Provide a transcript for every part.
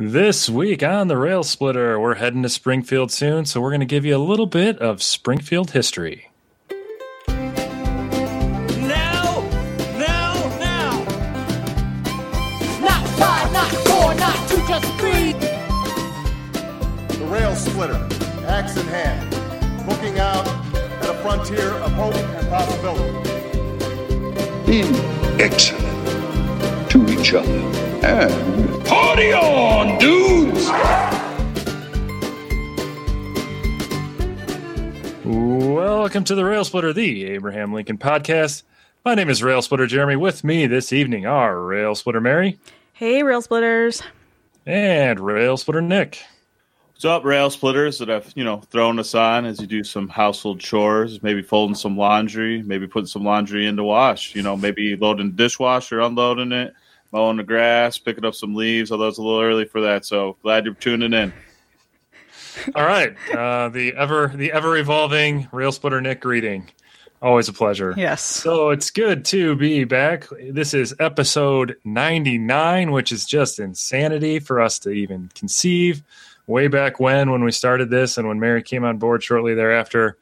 This week on the Rail Splitter, we're heading to Springfield soon, so we're going to give you a little bit of Springfield history. Now, now, now. Not five, not four, not two, just three. The rail splitter, axe in hand, looking out at a frontier of hope and possibility. being excellent to each other. And party on, dudes! Welcome to the Rail Splitter, the Abraham Lincoln podcast. My name is Rail Splitter Jeremy. With me this evening are Rail Splitter Mary Hey, Rail Splitters. and Rail Splitter Nick. What's up, rail splitters that have, you know, thrown us on as you do some household chores, maybe folding some laundry, maybe putting some laundry into wash, you know, maybe loading the dishwasher, unloading it, mowing the grass, picking up some leaves, although it's a little early for that. So glad you're tuning in. All right, uh, the ever the ever evolving Rail Splitter Nick greeting. Always a pleasure. Yes. So it's good to be back. This is episode 99, which is just insanity for us to even conceive. Way back when, when we started this, and when Mary came on board shortly thereafter,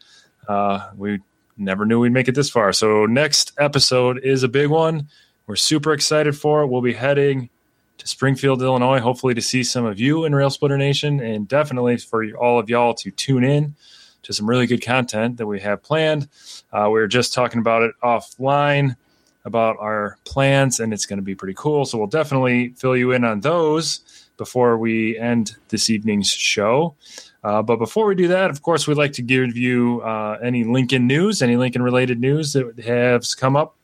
uh, we never knew we'd make it this far. So next episode is a big one. We're super excited for it. We'll be heading to Springfield, Illinois, hopefully to see some of you in Rail Splitter Nation, and definitely for all of y'all to tune in to some really good content that we have planned. Uh, we were just talking about it offline about our plans, and it's going to be pretty cool. So we'll definitely fill you in on those before we end this evening's show. Uh, but before we do that, of course, we'd like to give you uh, any Lincoln news, any Lincoln related news that has come up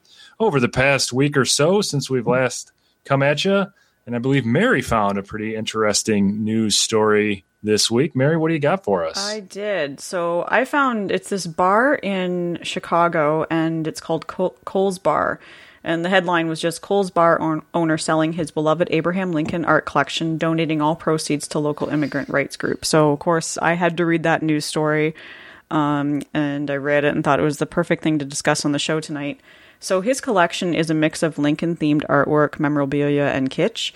over the past week or so since we've last come at you. And I believe Mary found a pretty interesting news story this week. Mary, what do you got for us? I did. So I found it's this bar in Chicago and it's called Col- Cole's Bar. And the headline was just Cole's Bar own- owner selling his beloved Abraham Lincoln art collection, donating all proceeds to local immigrant rights group. So, of course, I had to read that news story. Um, and I read it and thought it was the perfect thing to discuss on the show tonight. So, his collection is a mix of Lincoln themed artwork, memorabilia, and kitsch.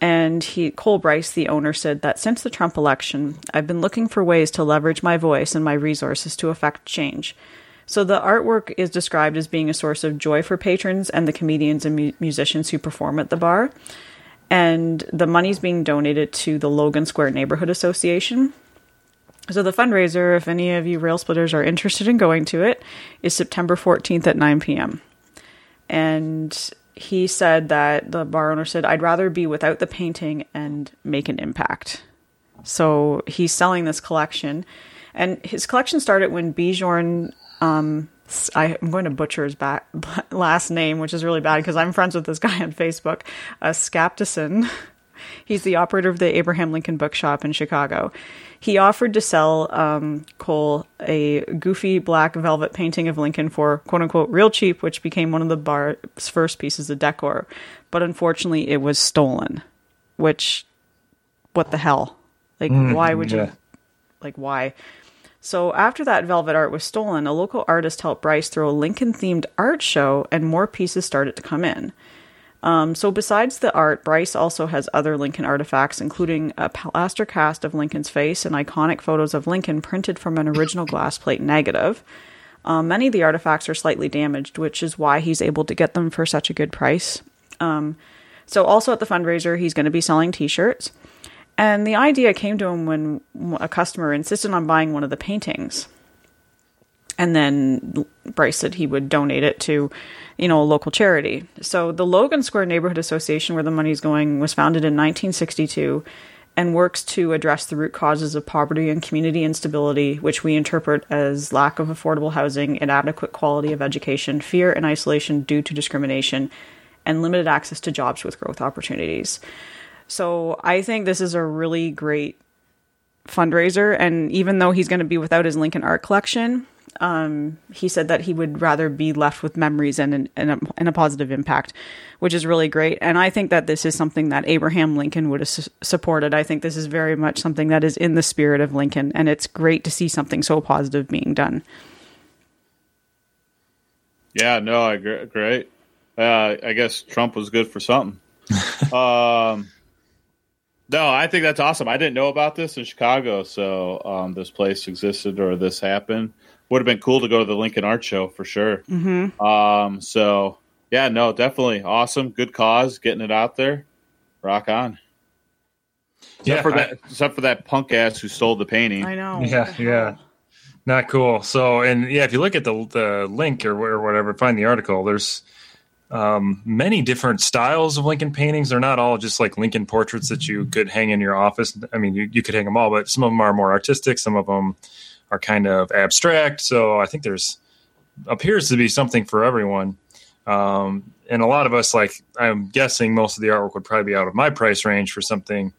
And he, Cole Bryce, the owner, said that since the Trump election, I've been looking for ways to leverage my voice and my resources to affect change. So the artwork is described as being a source of joy for patrons and the comedians and mu- musicians who perform at the bar. And the money's being donated to the Logan Square Neighborhood Association. So the fundraiser, if any of you rail splitters are interested in going to it, is September 14th at 9 p.m. And he said that the bar owner said, I'd rather be without the painting and make an impact. So he's selling this collection. And his collection started when Bjorn, um, s- I, am going to butcher his back, last name, which is really bad because I'm friends with this guy on Facebook, uh, Skaptason. He's the operator of the Abraham Lincoln Bookshop in Chicago. He offered to sell um, Cole a goofy black velvet painting of Lincoln for quote unquote real cheap, which became one of the bar's first pieces of decor. But unfortunately, it was stolen. Which, what the hell? Like, why would you? Like, why? So after that velvet art was stolen, a local artist helped Bryce throw a Lincoln themed art show, and more pieces started to come in. Um, so besides the art, Bryce also has other Lincoln artifacts, including a plaster cast of Lincoln's face and iconic photos of Lincoln printed from an original glass plate negative. Um, many of the artifacts are slightly damaged, which is why he's able to get them for such a good price. Um, so also at the fundraiser, he's going to be selling T-shirts. And the idea came to him when a customer insisted on buying one of the paintings. And then Bryce said he would donate it to, you know, a local charity. So the Logan Square Neighborhood Association, where the money's going, was founded in 1962 and works to address the root causes of poverty and community instability, which we interpret as lack of affordable housing, inadequate quality of education, fear and isolation due to discrimination, and limited access to jobs with growth opportunities. So I think this is a really great fundraiser. And even though he's going to be without his Lincoln art collection, um, he said that he would rather be left with memories and, an, and, a, and a positive impact, which is really great. And I think that this is something that Abraham Lincoln would have su- supported. I think this is very much something that is in the spirit of Lincoln. And it's great to see something so positive being done. Yeah, no, I agree. Great. Uh, I guess Trump was good for something. um, No, I think that's awesome. I didn't know about this in Chicago, so um, this place existed or this happened. Would have been cool to go to the Lincoln Art Show for sure. Mm-hmm. Um, so yeah, no, definitely awesome. Good cause, getting it out there. Rock on. Except Yeah, for I- that, except for that punk ass who stole the painting. I know. Yeah, yeah. Not cool. So, and yeah, if you look at the the link or, wh- or whatever, find the article. There's um, many different styles of Lincoln paintings. They're not all just like Lincoln portraits that you could hang in your office. I mean, you, you could hang them all, but some of them are more artistic. Some of them are kind of abstract. So, I think there's appears to be something for everyone. Um, and a lot of us, like I'm guessing, most of the artwork would probably be out of my price range for something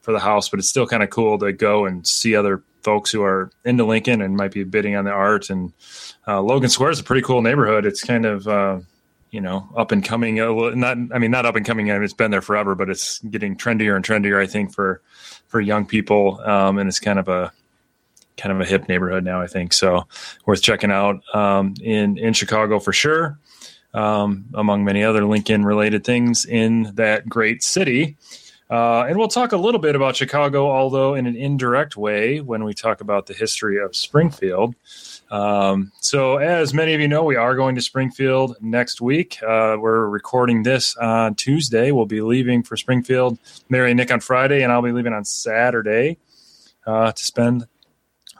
for the house, but it's still kind of cool to go and see other folks who are into Lincoln and might be bidding on the art. And uh, Logan Square is a pretty cool neighborhood. It's kind of uh, you know up and coming. Not I mean not up and coming. It's been there forever, but it's getting trendier and trendier. I think for for young people, um, and it's kind of a kind of a hip neighborhood now. I think so worth checking out um, in in Chicago for sure. Um, among many other Lincoln related things in that great city. Uh, and we'll talk a little bit about Chicago, although in an indirect way, when we talk about the history of Springfield. Um, so, as many of you know, we are going to Springfield next week. Uh, we're recording this on Tuesday. We'll be leaving for Springfield, Mary and Nick on Friday, and I'll be leaving on Saturday uh, to spend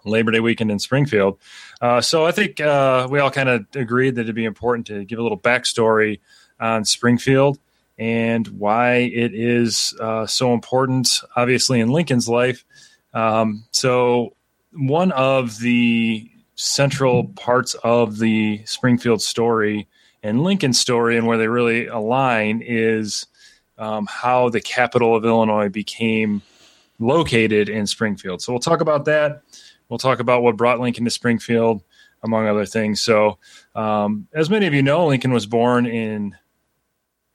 Labor Day weekend in Springfield. Uh, so, I think uh, we all kind of agreed that it'd be important to give a little backstory on Springfield and why it is uh, so important, obviously, in Lincoln's life. Um, so, one of the central parts of the Springfield story and Lincoln's story, and where they really align, is um, how the capital of Illinois became located in Springfield. So, we'll talk about that. We'll talk about what brought Lincoln to Springfield, among other things. So, um, as many of you know, Lincoln was born in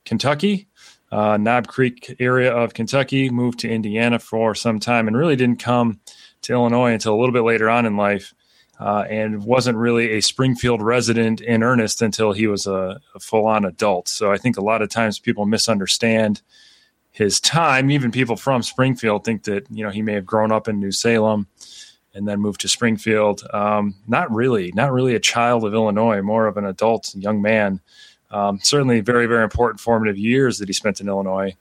Kentucky, uh, Knob Creek area of Kentucky, moved to Indiana for some time, and really didn't come to Illinois until a little bit later on in life, uh, and wasn't really a Springfield resident in earnest until he was a, a full-on adult. So I think a lot of times people misunderstand his time. Even people from Springfield think that you know he may have grown up in New Salem and then moved to Springfield. Um, not really, not really a child of Illinois, more of an adult young man. Um, certainly, very, very important formative years that he spent in Illinois,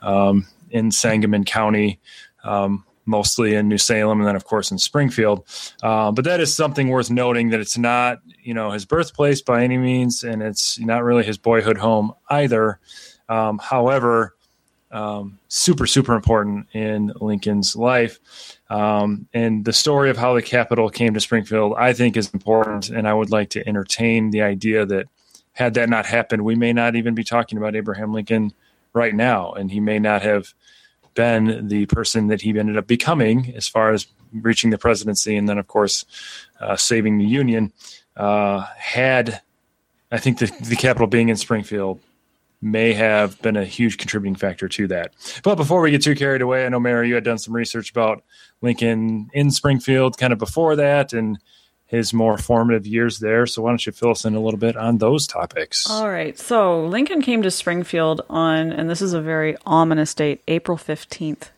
um, in Sangamon County, um, mostly in New Salem, and then, of course, in Springfield. Uh, but that is something worth noting that it's not, you know, his birthplace by any means, and it's not really his boyhood home either. Um, however, um, super, super important in Lincoln's life. Um, and the story of how the capital came to Springfield, I think, is important. And I would like to entertain the idea that had that not happened, we may not even be talking about Abraham Lincoln right now. And he may not have been the person that he ended up becoming as far as reaching the presidency and then, of course, uh, saving the Union. Uh, had I think the, the capital being in Springfield may have been a huge contributing factor to that. But before we get too carried away, I know Mary, you had done some research about Lincoln in Springfield kind of before that and his more formative years there. So why don't you fill us in a little bit on those topics? All right. So Lincoln came to Springfield on, and this is a very ominous date, April 15th,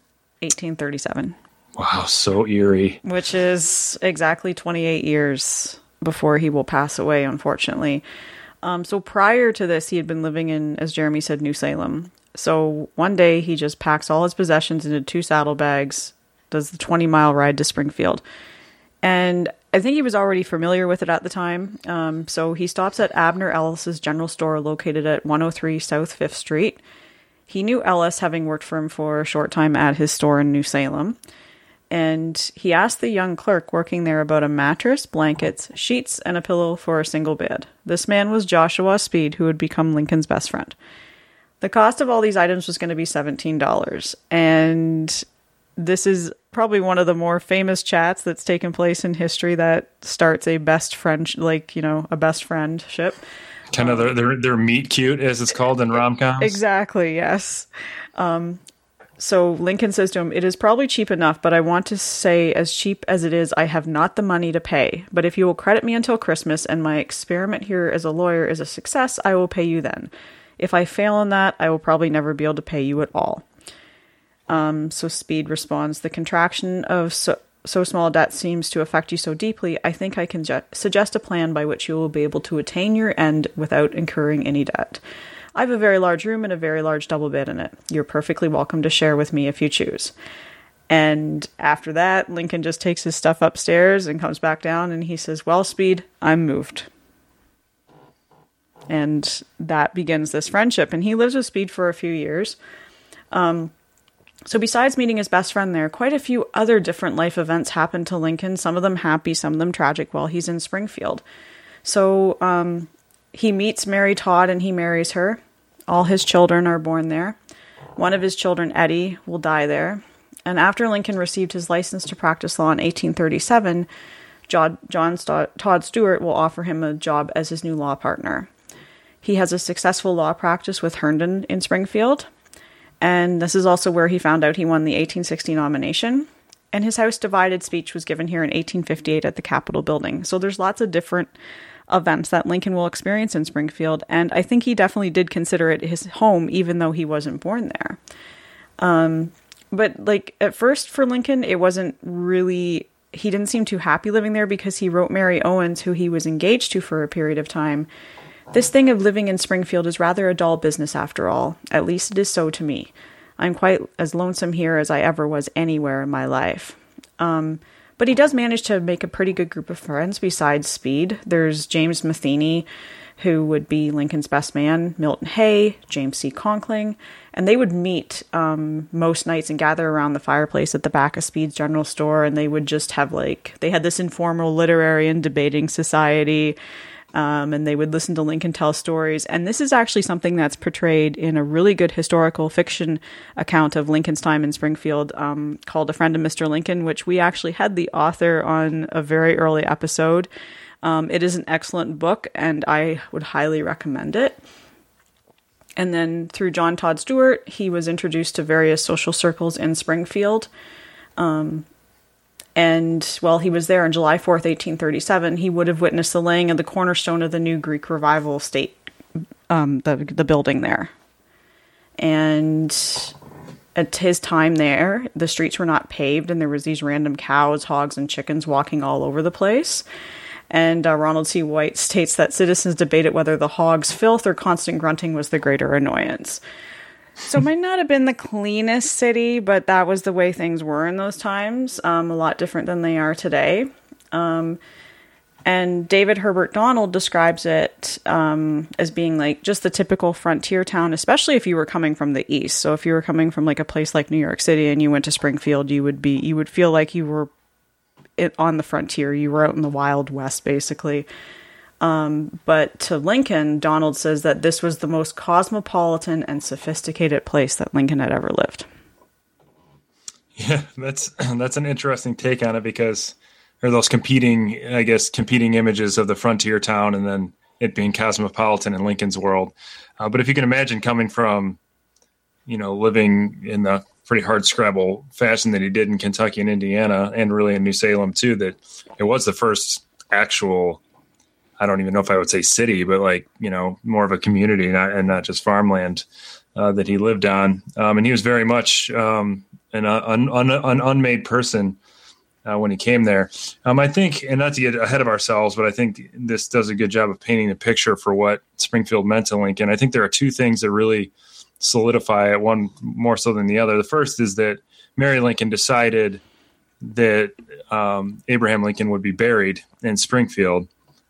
1837, wow, so eerie. which is exactly 28 years before he will pass away, unfortunately. Um, so prior to this, he had been living in, as Jeremy said, New Salem. So one day he just packs all his possessions into two saddlebags, does the 20 mile ride to Springfield. And I think he was already familiar with it at the time. Um, so he stops at Abner Ellis's general store located at 103 South Fifth Street. He knew Ellis, having worked for him for a short time at his store in New Salem. And he asked the young clerk working there about a mattress, blankets, sheets, and a pillow for a single bed. This man was Joshua Speed, who would become Lincoln's best friend. The cost of all these items was going to be $17. And this is probably one of the more famous chats that's taken place in history that starts a best friend, like, you know, a best friendship. Kind of their, their, their meet cute, as it's called in rom coms. Exactly, yes. Um, so Lincoln says to him, It is probably cheap enough, but I want to say, as cheap as it is, I have not the money to pay. But if you will credit me until Christmas and my experiment here as a lawyer is a success, I will pay you then. If I fail in that, I will probably never be able to pay you at all. Um, so Speed responds, The contraction of so, so small a debt seems to affect you so deeply. I think I can ju- suggest a plan by which you will be able to attain your end without incurring any debt. I have a very large room and a very large double bed in it. You're perfectly welcome to share with me if you choose. And after that, Lincoln just takes his stuff upstairs and comes back down and he says, Well, Speed, I'm moved. And that begins this friendship. And he lives with Speed for a few years. Um, so, besides meeting his best friend there, quite a few other different life events happen to Lincoln, some of them happy, some of them tragic, while he's in Springfield. So, um, he meets Mary Todd and he marries her. All his children are born there. One of his children, Eddie, will die there. And after Lincoln received his license to practice law in 1837, John, Todd Stuart will offer him a job as his new law partner. He has a successful law practice with Herndon in Springfield, and this is also where he found out he won the 1860 nomination. And his House Divided speech was given here in 1858 at the Capitol building. So there's lots of different events that Lincoln will experience in Springfield, and I think he definitely did consider it his home, even though he wasn't born there. Um, but like at first for Lincoln, it wasn't really. He didn't seem too happy living there because he wrote Mary Owens, who he was engaged to for a period of time. This thing of living in Springfield is rather a dull business after all. At least it is so to me. I'm quite as lonesome here as I ever was anywhere in my life. Um, but he does manage to make a pretty good group of friends besides Speed. There's James Matheny, who would be Lincoln's best man, Milton Hay, James C. Conkling, and they would meet um, most nights and gather around the fireplace at the back of Speed's general store, and they would just have like they had this informal literary and debating society. Um, and they would listen to Lincoln tell stories. And this is actually something that's portrayed in a really good historical fiction account of Lincoln's time in Springfield um, called A Friend of Mr. Lincoln, which we actually had the author on a very early episode. Um, it is an excellent book, and I would highly recommend it. And then through John Todd Stuart, he was introduced to various social circles in Springfield. Um, and while he was there on July 4th, 1837, he would have witnessed the laying of the cornerstone of the new Greek revival state, um, the, the building there. And at his time there, the streets were not paved, and there was these random cows, hogs, and chickens walking all over the place. And uh, Ronald C. White states that citizens debated whether the hog's filth or constant grunting was the greater annoyance. So it might not have been the cleanest city, but that was the way things were in those times. Um, a lot different than they are today. Um, and David Herbert Donald describes it um, as being like just the typical frontier town, especially if you were coming from the east. So if you were coming from like a place like New York City and you went to Springfield, you would be you would feel like you were on the frontier. You were out in the wild west, basically. Um, but to Lincoln, Donald says that this was the most cosmopolitan and sophisticated place that Lincoln had ever lived. Yeah, that's that's an interesting take on it because there are those competing, I guess, competing images of the frontier town and then it being cosmopolitan in Lincoln's world. Uh, but if you can imagine coming from, you know, living in the pretty hard scrabble fashion that he did in Kentucky and Indiana and really in New Salem too, that it was the first actual I don't even know if I would say city, but like you know more of a community not, and not just farmland uh, that he lived on. Um, and he was very much um, un, an, unmade person uh, when he came there. Um, I think, and not to get ahead of ourselves, but I think this does a good job of painting the picture for what Springfield meant to Lincoln. I think there are two things that really solidify it, one more so than the other. The first is that Mary Lincoln decided that um, Abraham Lincoln would be buried in Springfield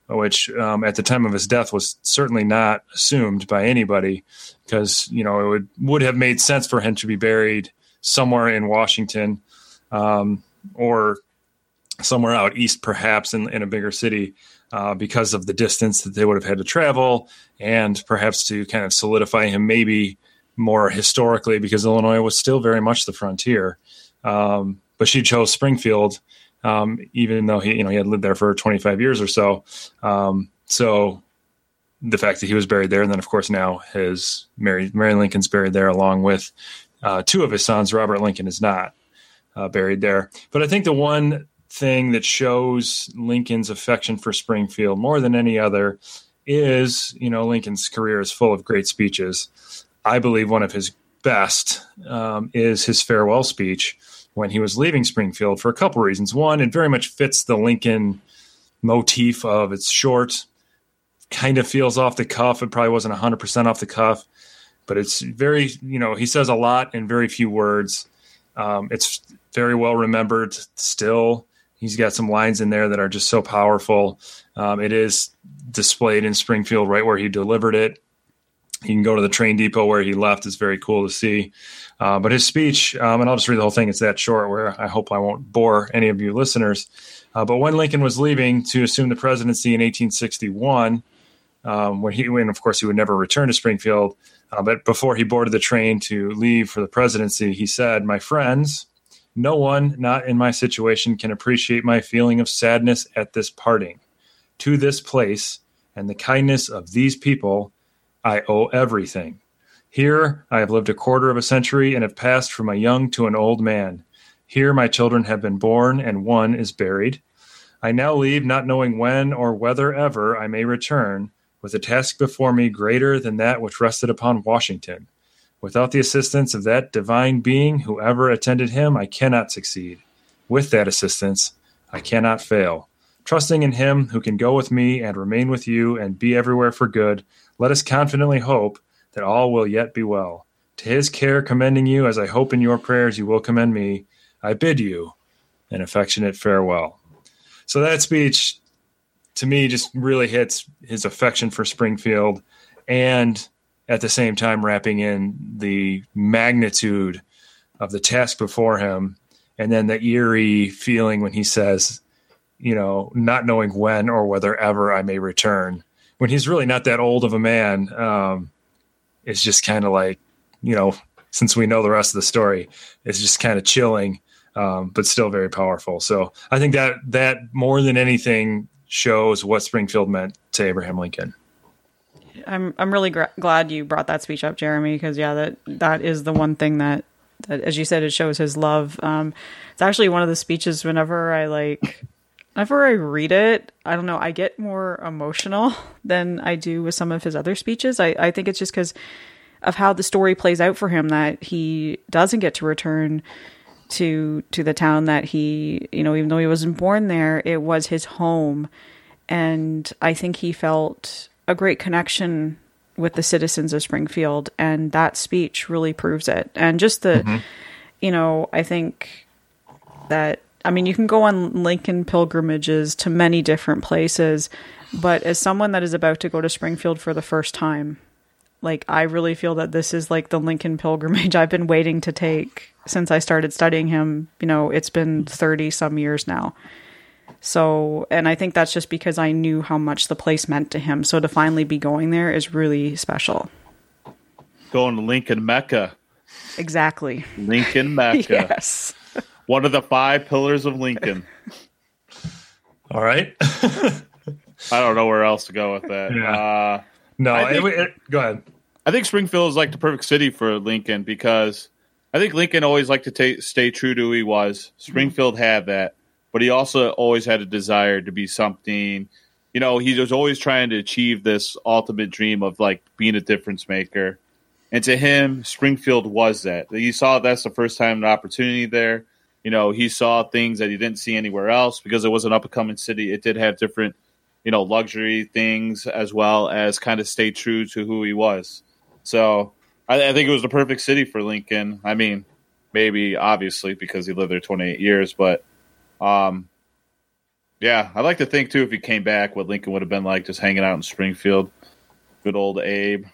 which um, at the time of his death was certainly not assumed by anybody, because you know it would would have made sense for him to be buried somewhere in Washington, um, or somewhere out east, perhaps in, in a bigger city, uh, because of the distance that they would have had to travel, and perhaps to kind of solidify him maybe more historically, because Illinois was still very much the frontier. Um, but she chose Springfield um, even though he you know he had lived there for 25 years or so. Um, so the fact that he was buried there, and then of course now his Mary Mary Lincoln's buried there along with uh, two of his sons. Robert Lincoln is not uh, buried there, but I think the one thing that shows Lincoln's affection for Springfield more than any other is you know Lincoln's career is full of great speeches. I believe one of his best um, is his farewell speech when he was leaving Springfield for a couple reasons. One, it very much fits the Lincoln motif of it's short, kind of feels off the cuff. It probably wasn't 100% off the cuff, but it's very, you know, he says a lot in very few words. Um, it's very well remembered still. He's got some lines in there that are just so powerful. Um, it is displayed in Springfield right where he delivered it. You can go to the train depot where he left. It's very cool to see. Uh, but his speech, um, and I'll just read the whole thing. It's that short where I hope I won't bore any of you listeners. Uh, but when Lincoln was leaving to assume the presidency in 1861, um, when he, when of course he would never return to Springfield, uh, but before he boarded the train to leave for the presidency, he said, "My friends, no one not in my situation can appreciate my feeling of sadness at this parting. To this place and the kindness of these people, I owe everything." Here I have lived a quarter of a century and have passed from a young to an old man. Here my children have been born, and one is buried. I now leave, not knowing when or whether ever I may return, with a task before me greater than that which rested upon Washington. Without the assistance of that divine being, whoever attended him, I cannot succeed. With that assistance, I cannot fail. Trusting in him who can go with me and remain with you and be everywhere for good, let us confidently hope that all will yet be well. To his care commending you, as I hope in your prayers you will commend me, I bid you an affectionate farewell. So that speech to me just really hits his affection for Springfield and at the same time wrapping in the magnitude of the task before him and then the eerie feeling when he says, you know, not knowing when or whether ever I may return. When he's really not that old of a man, um, it's just kind of like, you know, since we know the rest of the story, it's just kind of chilling, um, but still very powerful. So I think that that more than anything shows what Springfield meant to Abraham Lincoln. I'm I'm really glad you brought that speech up, Jeremy, because yeah, that that is the one thing that, that as you said, it shows his love. Um, it's actually one of the speeches. Whenever I like, whenever I read it, I don't know, I get more emotional than I do with some of his other speeches. I I think it's just because of how the story plays out for him that he doesn't get to return to to the town that he you know even though he wasn't born there it was his home and i think he felt a great connection with the citizens of springfield and that speech really proves it and just the mm-hmm. you know i think that i mean you can go on lincoln pilgrimages to many different places but as someone that is about to go to springfield for the first time like I really feel that this is like the Lincoln pilgrimage I've been waiting to take since I started studying him. You know, it's been 30 some years now. So, and I think that's just because I knew how much the place meant to him. So to finally be going there is really special. Going to Lincoln Mecca. Exactly. Lincoln Mecca. yes. One of the five pillars of Lincoln. All right. I don't know where else to go with that. Yeah. Uh, no, think, it, it, go ahead. I think Springfield is like the perfect city for Lincoln because I think Lincoln always liked to ta- stay true to who he was. Springfield had that, but he also always had a desire to be something. You know, he was always trying to achieve this ultimate dream of like being a difference maker. And to him, Springfield was that. You saw that's the first time an opportunity there. You know, he saw things that he didn't see anywhere else because it was an up and coming city. It did have different you know luxury things as well as kind of stay true to who he was. So I, I think it was the perfect city for Lincoln. I mean, maybe obviously because he lived there 28 years, but um, yeah, I like to think too if he came back, what Lincoln would have been like just hanging out in Springfield. Good old Abe.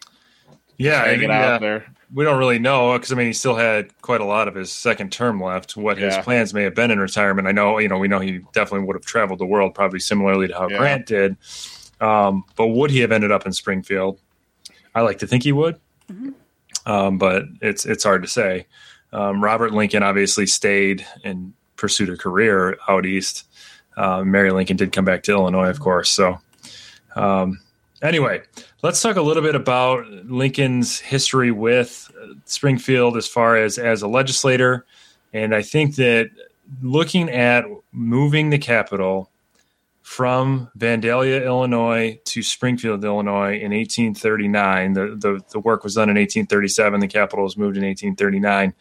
Yeah, hanging I mean, out yeah. there. We don't really know because I mean he still had quite a lot of his second term left. What his plans may have been in retirement, I know you know we know he definitely would have traveled the world, probably similarly to how Yeah. Grant did. Um, but would he have ended up in Springfield? I like to think he would, um, but it's it's hard to say. Um, Robert Lincoln obviously stayed and pursued a career out east. Um, Mary Lincoln did come back to Illinois, of course. So, um, anyway, let's talk a little bit about Lincoln's history with Springfield as far as as a legislator. And I think that looking at moving the capital from Vandalia, Illinois to Springfield, Illinois in 1839. The, the, the work was done in 1837. The capital was moved in 1839.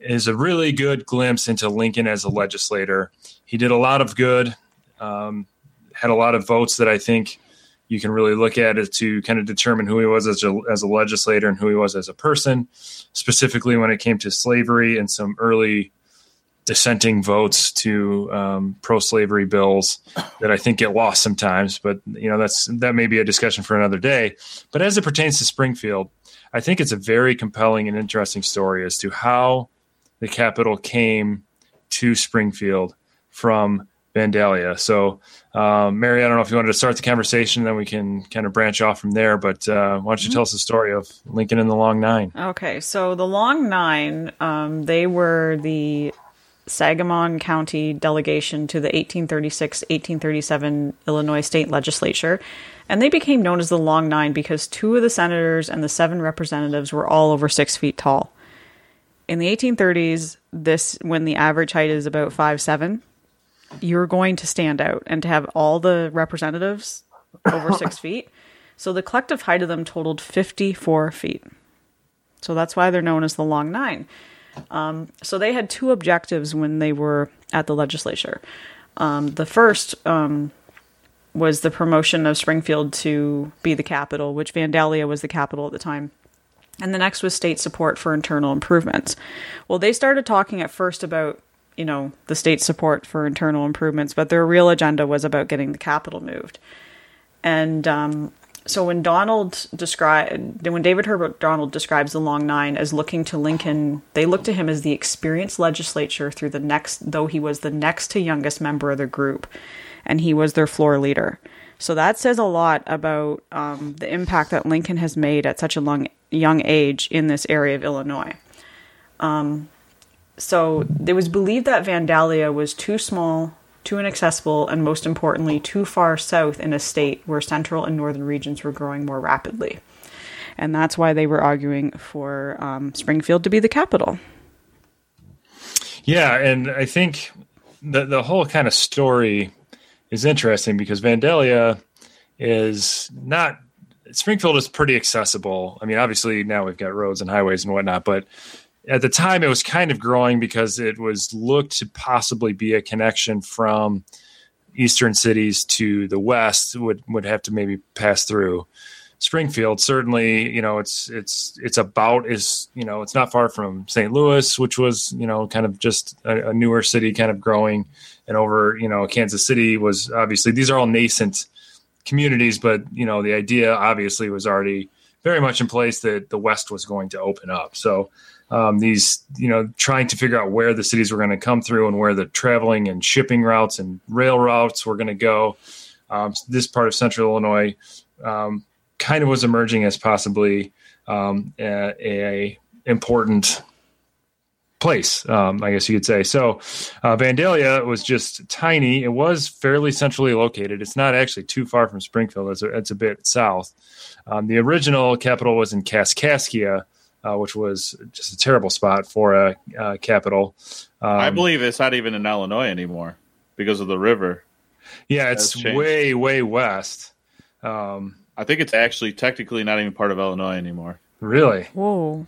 Is a really good glimpse into Lincoln as a legislator. He did a lot of good, um, had a lot of votes that I think you can really look at it to kind of determine who he was as a, as a legislator and who he was as a person, specifically when it came to slavery and some early dissenting votes to um, pro-slavery bills that I think get lost sometimes. But you know, that's that may be a discussion for another day. But as it pertains to Springfield, I think it's a very compelling and interesting story as to how the capital came to Springfield from Vandalia. So, um, Mary, I don't know if you wanted to start the conversation, then we can kind of branch off from there. But uh, why don't you tell us the story of Lincoln and the Long Nine? Okay, so the Long Nine, um, they were the Sangamon County delegation to the 1836 1837 Illinois state legislature. And they became known as the Long Nine because two of the senators and the seven representatives were all over six feet tall. In the 1830s, this when the average height is about five seven, you're going to stand out and to have all the representatives over six feet. So the collective height of them totaled 54 feet. So that's why they're known as the Long Nine. Um, so they had two objectives when they were at the legislature. Um, the first um, was the promotion of Springfield to be the capital, which Vandalia was the capital at the time. And the next was state support for internal improvements. Well, they started talking at first about, you know, the state support for internal improvements, but their real agenda was about getting the capital moved. And um, so when Donald described, when David Herbert Donald describes the Long Nine as looking to Lincoln, they looked to him as the experienced legislature through the next, though he was the next to youngest member of the group, and he was their floor leader. So that says a lot about um, the impact that Lincoln has made at such a long, young age in this area of Illinois. Um, so it was believed that Vandalia was too small too inaccessible, and most importantly, too far south in a state where central and northern regions were growing more rapidly. And that's why they were arguing for um, Springfield to be the capital. Yeah, and I think the the whole kind of story is interesting because Vandalia is not Springfield is pretty accessible. I mean, obviously now we've got roads and highways and whatnot, but at the time it was kind of growing because it was looked to possibly be a connection from eastern cities to the west would would have to maybe pass through Springfield certainly you know it's it's it's about is you know it's not far from St. Louis which was you know kind of just a, a newer city kind of growing and over you know Kansas City was obviously these are all nascent communities but you know the idea obviously was already very much in place that the west was going to open up so um, these, you know, trying to figure out where the cities were going to come through and where the traveling and shipping routes and rail routes were going to go. Um, this part of central Illinois um, kind of was emerging as possibly um, a, a, important place, um, I guess you could say. So uh, Vandalia was just tiny. It was fairly centrally located. It's not actually too far from Springfield. It's a, it's a bit south. Um, the original capital was in Kaskaskia, uh, which was just a terrible spot for a, a capital. Um, I believe it's not even in Illinois anymore because of the river. Yeah, it's way way west. Um, I think it's actually technically not even part of Illinois anymore. Really? Whoa.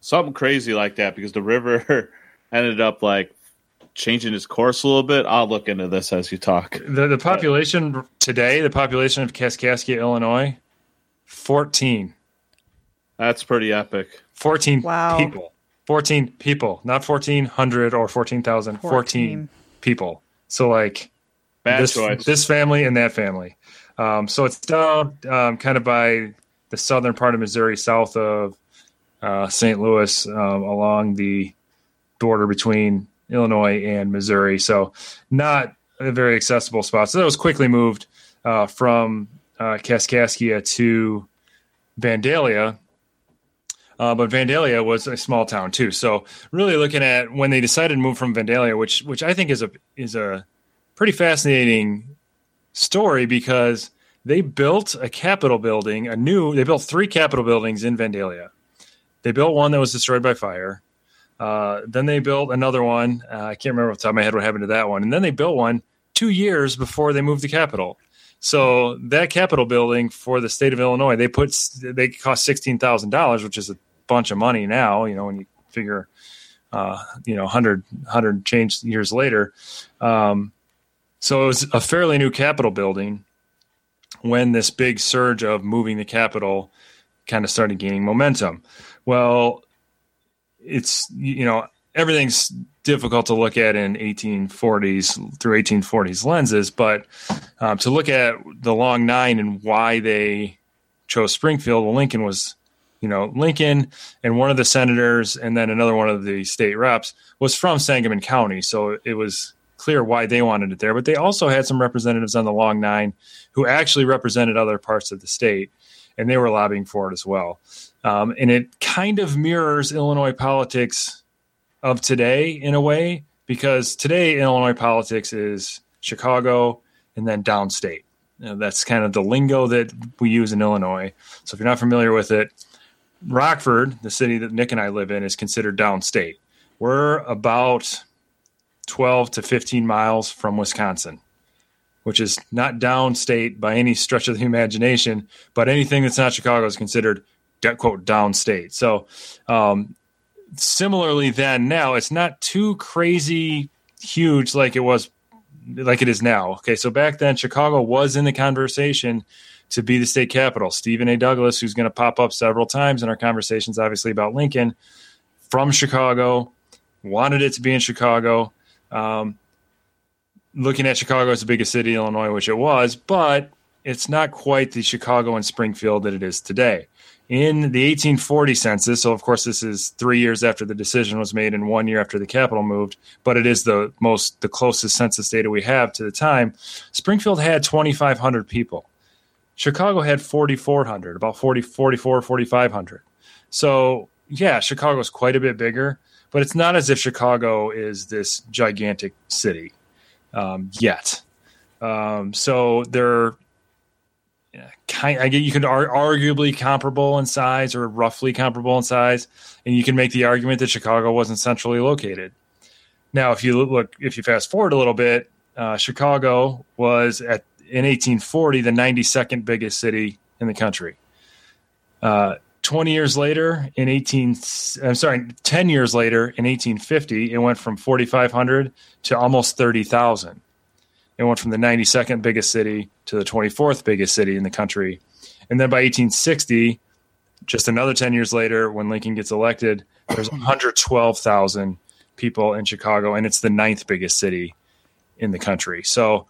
Something crazy like that because the river ended up like changing its course a little bit. I'll look into this as you talk. The the population but, today, the population of Kaskaskia, Illinois, fourteen. That's pretty epic. 14 wow. people. 14 people, not 1400 or 14,000, 14. 14 people. So like Bad this, choice. this family and that family. Um, so it's down um, kind of by the southern part of Missouri, south of uh, St. Louis, um, along the border between Illinois and Missouri. So not a very accessible spot. So that was quickly moved uh, from uh, Kaskaskia to Vandalia, uh, but Vandalia was a small town too. So really looking at when they decided to move from Vandalia, which which I think is a is a pretty fascinating story because they built a Capitol building, a new. They built three Capitol buildings in Vandalia. They built one that was destroyed by fire. Uh, then they built another one. Uh, I can't remember off the top of my head what happened to that one. And then they built one two years before they moved the capital. So that Capitol building for the state of Illinois, they put they cost sixteen thousand dollars, which is a bunch of money now. You know, when you figure, uh, you know, 100, 100 change years later. Um, so it was a fairly new Capitol building when this big surge of moving the capital kind of started gaining momentum. Well, it's you know everything's difficult to look at in 1840s through 1840s lenses, but um, to look at the long nine and why they chose Springfield, well, Lincoln was, you know, Lincoln and one of the senators and then another one of the state reps was from Sangamon County, so it was clear why they wanted it there. But they also had some representatives on the long nine who actually represented other parts of the state, and they were lobbying for it as well. Um, and it kind of mirrors Illinois politics of today in a way because today Illinois politics is Chicago and then downstate. You know, that's kind of the lingo that we use in Illinois. So if you're not familiar with it, Rockford, the city that Nick and I live in, is considered downstate. We're about 12 to 15 miles from Wisconsin, which is not downstate by any stretch of the imagination, but anything that's not Chicago is considered quote downstate. So um, similarly then now it's not too crazy huge like it was like it is now. Okay so back then chicago was in the conversation to be the state capital. Stephen a. Douglas who's going to pop up several times in our conversations obviously about lincoln from chicago wanted it to be in chicago. Um, looking at chicago as the biggest city in illinois which it was but it's not quite the chicago and springfield that it is today in the 1840 census. So, of course, this is three years after the decision was made and one year after the capital moved, but it is the most, the closest census data we have to the time. Springfield had 2,500 people. Chicago had 4,400, about 40, 44, 4,500. So, yeah, Chicago is quite a bit bigger, but it's not as if Chicago is this gigantic city um, yet. Um, so they're kind I get you can ar- arguably comparable in size or roughly comparable in size, and you can make the argument that Chicago wasn't centrally located. Now, if you look, if you fast forward a little bit, uh, Chicago was at in 1840 the 92nd biggest city in the country. Uh, 20 years later, in 18, I'm sorry, 10 years later, in 1850, it went from 4,500 to almost 30,000. It went from the 92nd biggest city to the 24th biggest city in the country. And then by 1860, just another 10 years later, when Lincoln gets elected, there's 112,000 people in Chicago, and it's the ninth biggest city in the country. So,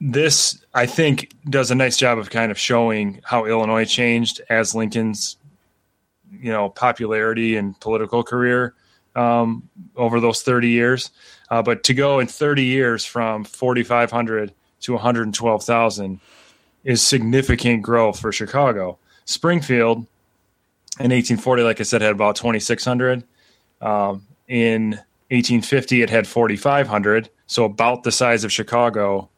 this, I think, does a nice job of kind of showing how Illinois changed as Lincoln's, you know, popularity and political career um, over those 30 years. Uh, but to go in 30 years from 4,500 to 112,000 is significant growth for Chicago. Springfield in 1840, like I said, had about 2,600. Um, in 1850, it had 4,500. So about the size of Chicago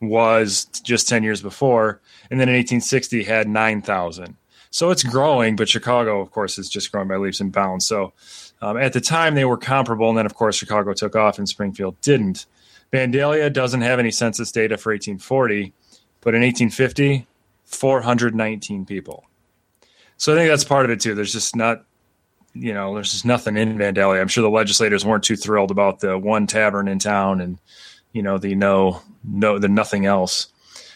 was just 10 years before. And then in 1860, had 9,000. So it's growing, but Chicago, of course, is just growing by leaps and bounds. So um, at the time, they were comparable, and then of course Chicago took off, and Springfield didn't. Vandalia doesn't have any census data for 1840, but in 1850, 419 people. So I think that's part of it too. There's just not, you know, there's just nothing in Vandalia. I'm sure the legislators weren't too thrilled about the one tavern in town and, you know, the no, no, the nothing else.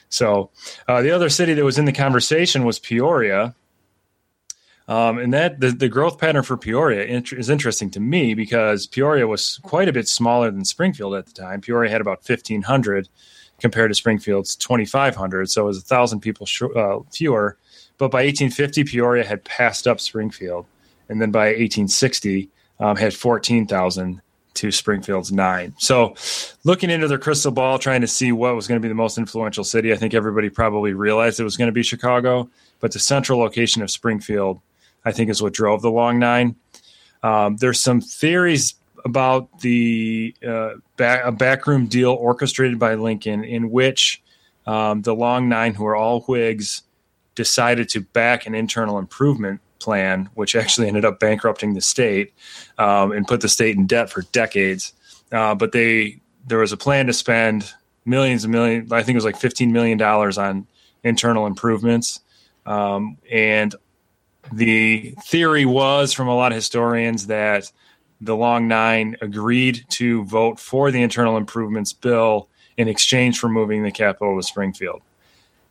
So uh, the other city that was in the conversation was Peoria, um, and that the, the growth pattern for Peoria is interesting to me because Peoria was quite a bit smaller than Springfield at the time. Peoria had about 1,500 compared to Springfield's 2,500, so it was a thousand people sh- uh, fewer. But by 1850, Peoria had passed up Springfield, and then by 1860, um, had 14,000 to Springfield's nine. So, looking into their crystal ball, trying to see what was going to be the most influential city, I think everybody probably realized it was going to be Chicago, but the central location of Springfield I think is what drove the long nine. Um, there's some theories about the uh, back, a backroom deal orchestrated by Lincoln in which um, the long nine, who are all Whigs, decided to back an internal improvement plan, which actually ended up bankrupting the state um, and put the state in debt for decades. Uh, but they there was a plan to spend millions and millions. I think it was like fifteen million dollars on internal improvements, um, and the theory was from a lot of historians that the Long Nine agreed to vote for the internal improvements bill in exchange for moving the capital to Springfield.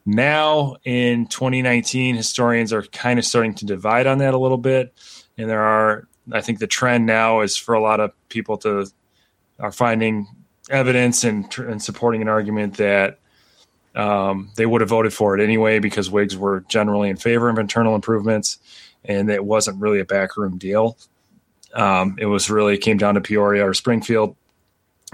Now, in 2019, historians are kind of starting to divide on that a little bit. And there are, I think the trend now is for a lot of people to are finding evidence and, and supporting an argument that um, they would have voted for it anyway because Whigs were generally in favor of internal improvements and it wasn't really a backroom deal. Um, it was really came down to Peoria or Springfield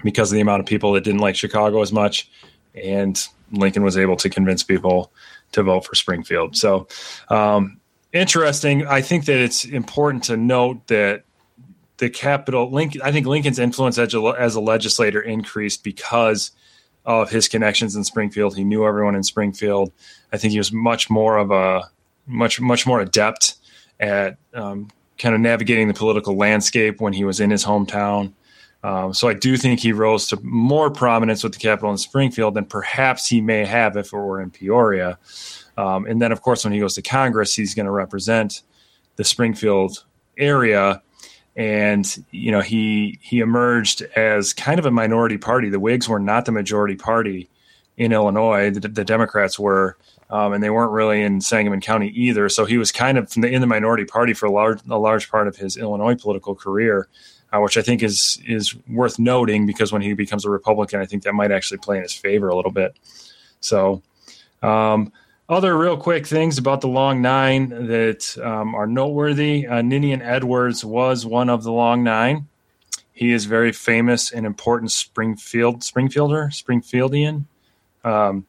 because of the amount of people that didn't like Chicago as much, and Lincoln was able to convince people to vote for Springfield. So um, interesting. I think that it's important to note that the capital Lincoln. I think Lincoln's influence as a, as a legislator increased because of his connections in Springfield. He knew everyone in Springfield. I think he was much more of a much much more adept at um, kind of navigating the political landscape when he was in his hometown. Um, so I do think he rose to more prominence with the capital in Springfield than perhaps he may have if it were in Peoria. Um, and then, of course, when he goes to Congress, he's going to represent the Springfield area. And you know, he he emerged as kind of a minority party. The Whigs were not the majority party in Illinois. The, the Democrats were, um, and they weren't really in Sangamon County either. So he was kind of the, in the minority party for a large a large part of his Illinois political career, uh, which I think is is worth noting because when he becomes a Republican, I think that might actually play in his favor a little bit. So. Um, other real quick things about the Long Nine that um, are noteworthy. Uh, Ninian Edwards was one of the Long Nine. He is very famous and important Springfield Springfielder, Springfieldian, um,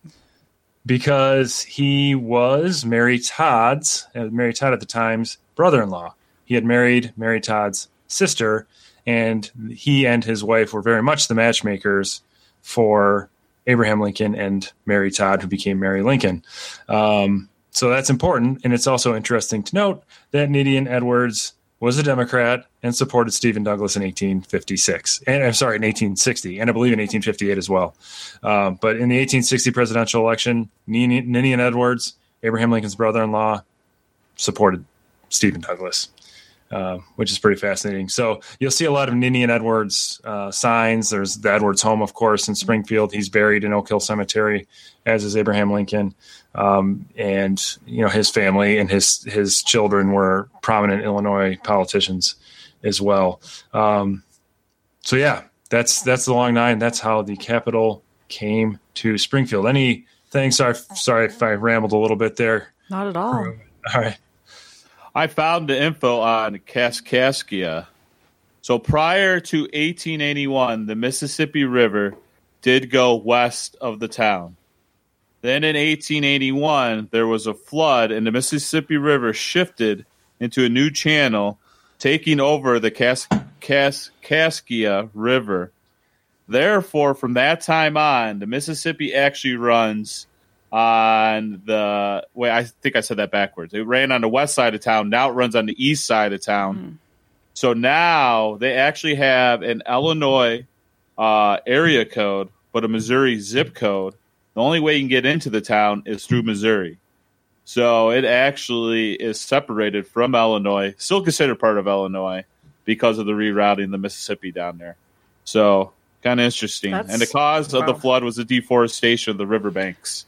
because he was Mary Todd's, uh, Mary Todd at the time's brother-in-law. He had married Mary Todd's sister, and he and his wife were very much the matchmakers for Abraham Lincoln and Mary Todd, who became Mary Lincoln. Um, so that's important, and it's also interesting to note that Ninian Edwards was a Democrat and supported Stephen Douglas in 1856. And I'm sorry, in 1860, and I believe in 1858 as well. Um, but in the 1860 presidential election, Ninian, Edwards, Abraham Lincoln's brother-in-law, supported Stephen Douglas. Uh, which is pretty fascinating. So you'll see a lot of Ninian Edwards uh, signs. There's the Edwards home, of course, in Springfield. He's buried in Oak Hill Cemetery, as is Abraham Lincoln. Um, and you know his family and his his children were prominent Illinois politicians as well. Um, so yeah, that's that's the long nine. That's how the capital came to Springfield. Anything? Sorry, sorry if I rambled a little bit there. Not at all. All right. I found the info on Kaskaskia. So prior to 1881, the Mississippi River did go west of the town. Then in 1881, there was a flood, and the Mississippi River shifted into a new channel, taking over the Kas- Kas- Kaskia River. Therefore, from that time on, the Mississippi actually runs on the way I think I said that backwards. It ran on the west side of town. Now it runs on the east side of town. So now they actually have an Illinois uh, area code, but a Missouri zip code. The only way you can get into the town is through Missouri. So it actually is separated from Illinois, still considered part of Illinois because of the rerouting the Mississippi down there. So kind of interesting. That's- and the cause of the flood was the deforestation of the riverbanks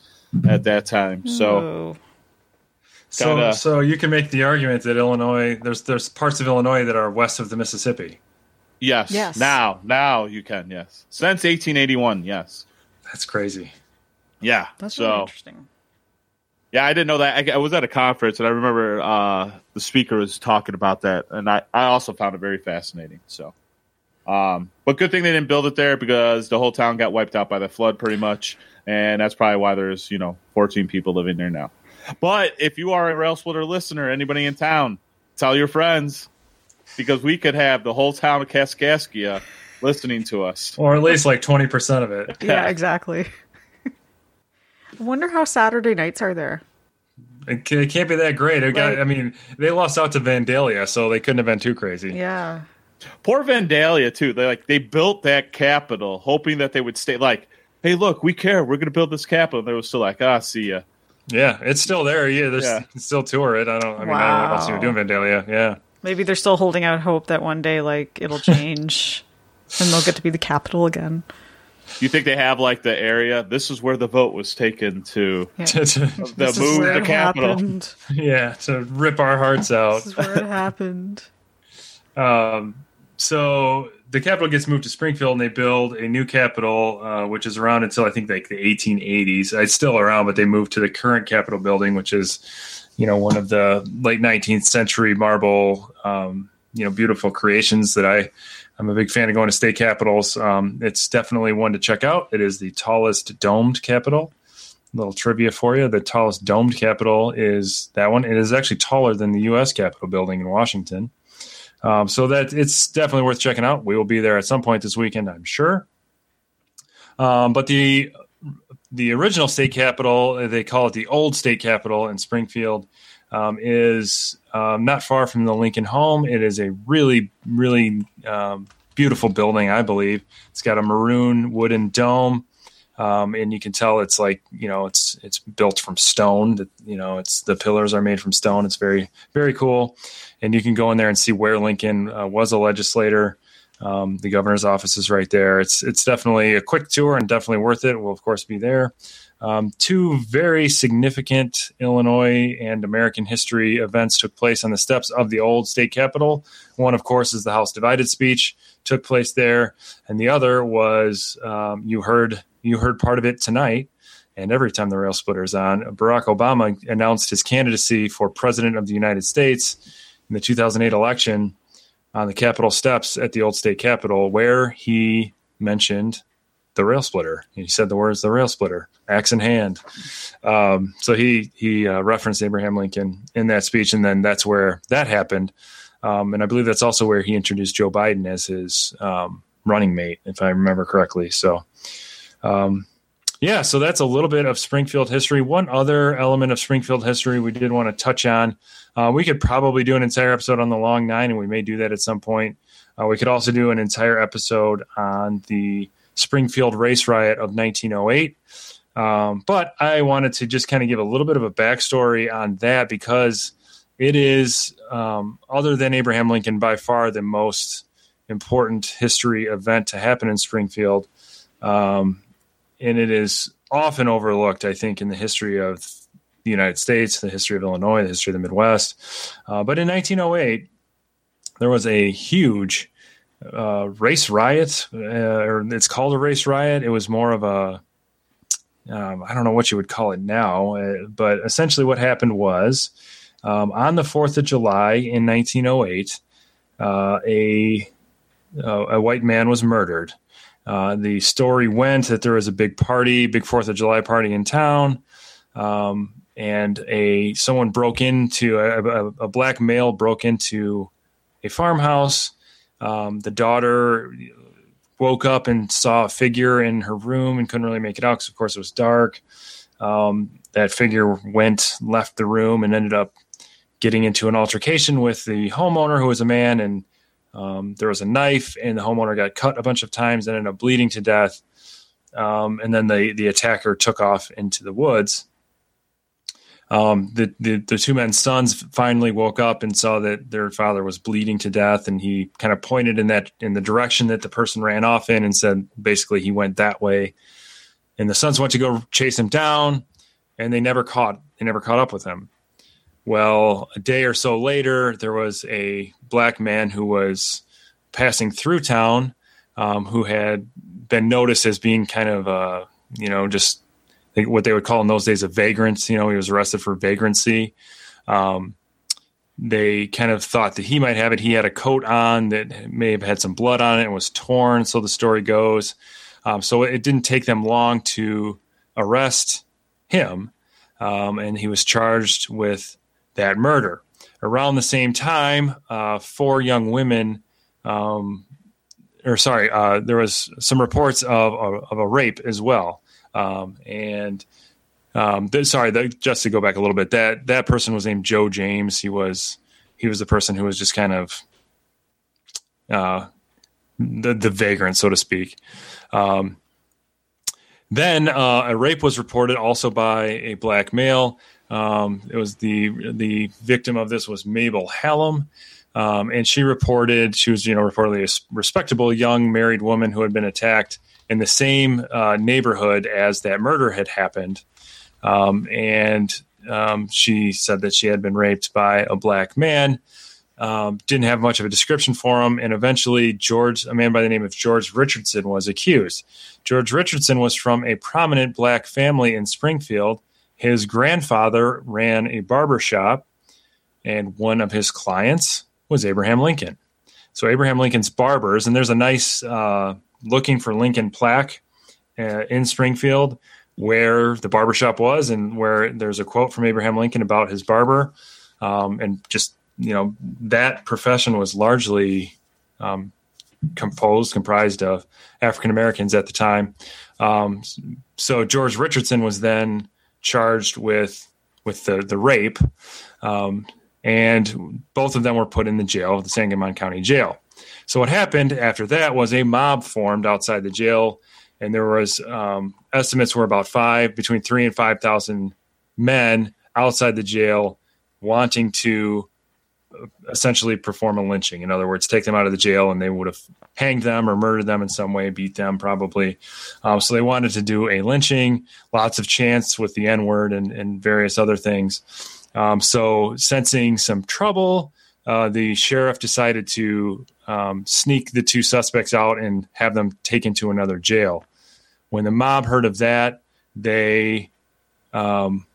at that time. So Oh. So, Kinda- so you can make the argument that Illinois, there's there's parts of Illinois that are west of the Mississippi. yes, Yes. now now you can yes since 1881 yes That's crazy. yeah That's so really interesting. yeah I didn't know that I, I was at a conference and I remember uh, the speaker was talking about that and I, I also found it very fascinating so um, but good thing they didn't build it there because the whole town got wiped out by the flood pretty much and that's probably why there's you know 14 people living there now but if you are a rail splitter listener anybody in town tell your friends because we could have the whole town of Kaskaskia listening to us. Or at least like 20% of it. Yeah, exactly. I wonder how Saturday nights are there. It can't be that great. It got, Right. I mean, they lost out to Vandalia, so they couldn't have been too crazy. Yeah. Poor Vandalia too. They like they built that capital hoping that they would stay. Like hey, look, we care. We're going to build this Capitol. They were still like, ah, see ya. Yeah, it's still there. Yeah, there's Yeah. you still tour it. I don't. I mean, I don't know what else you were Wow. doing, Vandalia. Yeah. Maybe they're still holding out hope that one day, like, it'll change and they'll get to be the capital again. You think they have like the area? This is where the vote was taken to Yeah. to, to- the move the it Capitol. happened. yeah, to rip our hearts out. This is where it happened. Um, so the capital gets moved to Springfield, and they build a new capital, uh, which is around until I think like the 1880s. It's still around, but they moved to the current Capitol building, which is, you know, one of the late 19th century marble, um, you know, beautiful creations that I. I'm a big fan of going to state capitals. Um, it's definitely one to check out. It is the tallest domed capital. Little trivia for you: the tallest domed capital is that one. It is actually taller than the U.S. Capitol building in Washington. Um, so that it's definitely worth checking out. We will be there at some point this weekend, I'm sure. Um, but the the original state capitol, they call it the old state capitol in Springfield, um, is um, not far from the Lincoln home. It is a really, really um, beautiful building, I believe. It's got a maroon wooden dome. Um, and you can tell it's like you know it's it's built from stone. That you know it's the pillars are made from stone. It's very very cool, and you can go in there and see where Lincoln uh, was a legislator. Um, the governor's office is right there. It's it's definitely a quick tour and definitely worth it. We'll of course be there. Um, two very significant Illinois and American history events took place on the steps of the old state capitol. One, of course, is the House divided speech took place there, and the other was um, you heard you heard part of it tonight. And every time the rail splitter is on, Barack Obama announced his candidacy for president of the United States in the 2008 election on the Capitol steps at the old state capitol, where he mentioned the rail splitter. He said the words "the rail splitter," axe in hand. Um, so he he uh, referenced Abraham Lincoln in that speech, and then that's where that happened. Um, and I believe that's also where he introduced Joe Biden as his um, running mate, if I remember correctly. So. Um, yeah, so that's a little bit of Springfield history. One other element of Springfield history we did want to touch on. Uh, we could probably do an entire episode on the Long Nine, and we may do that at some point. Uh, we could also do an entire episode on the Springfield race riot of 1908. Um, but I wanted to just kind of give a little bit of a backstory on that because it is, um, other than Abraham Lincoln, by far the most important history event to happen in Springfield. Um, and it is often overlooked, I think, in the history of the United States, the history of Illinois, the history of the Midwest. Uh, but in 1908, there was a huge uh, race riot, uh, or it's called a race riot. It was more of a, um, I don't know what you would call it now, uh, but essentially what happened was um, on the 4th of July in 1908, uh, a, uh, a white man was murdered. Uh, the story went that there was a big party, big Fourth of July party in town, um, and a someone broke into a, a, a black male broke into a farmhouse. Um, the daughter woke up and saw a figure in her room and couldn't really make it out because, of course, it was dark. Um, that figure went, left the room, and ended up getting into an altercation with the homeowner, who was a man, and um, there was a knife, and the homeowner got cut a bunch of times and ended up bleeding to death. Um, and then the the attacker took off into the woods. Um, the, the the two men's sons finally woke up and saw that their father was bleeding to death, and he kind of pointed in that in the direction that the person ran off in, and said basically he went that way. And the sons went to go chase him down, and they never caught they never caught up with him. Well, a day or so later, there was a black man who was passing through town um, who had been noticed as being kind of, uh, you know, just what they would call in those days a vagrant. You know, he was arrested for vagrancy. Um, they kind of thought that he might have it. He had a coat on that may have had some blood on it and was torn. So the story goes. Um, so it didn't take them long to arrest him. Um, and he was charged with that murder. Around the same time, uh, four young women, um, or sorry, uh, there was some reports of, of, of a rape as well. Um, and um, th- sorry, th- just to go back a little bit, that that person was named Joe James. He was he was the person who was just kind of uh, the the vagrant, so to speak. Um, Then uh, a rape was reported also by a black male. Um, it was the the victim of this was Mabel Hallam, um, and she reported she was you know reportedly a respectable young married woman who had been attacked in the same uh, neighborhood as that murder had happened, um, and um, she said that she had been raped by a black man. Um, didn't have much of a description for him, and eventually George, a man by the name of George Richardson, was accused. George Richardson was from a prominent black family in Springfield. His grandfather ran a barber shop, and one of his clients was Abraham Lincoln. So Abraham Lincoln's barbers, and there's a nice uh, looking for Lincoln plaque uh, in Springfield where the barbershop was and where there's a quote from Abraham Lincoln about his barber. Um, and just, you know, that profession was largely um, composed, comprised of African Americans at the time. Um, so George Richardson was then charged with with the, the rape. Um, and both of them were put in the jail, the Sangamon County Jail. So what happened after that was a mob formed outside the jail and there was um, estimates were about five between three and five thousand men outside the jail wanting to essentially perform a lynching. In other words take them out of the jail and they would have hanged them or murdered them in some way beat them probably. Um, so they wanted to do a lynching lots of chants with the n-word and, and various other things. Um, so sensing some trouble uh, the sheriff decided to um, sneak the two suspects out and have them taken to another jail. When the mob heard of that, they um,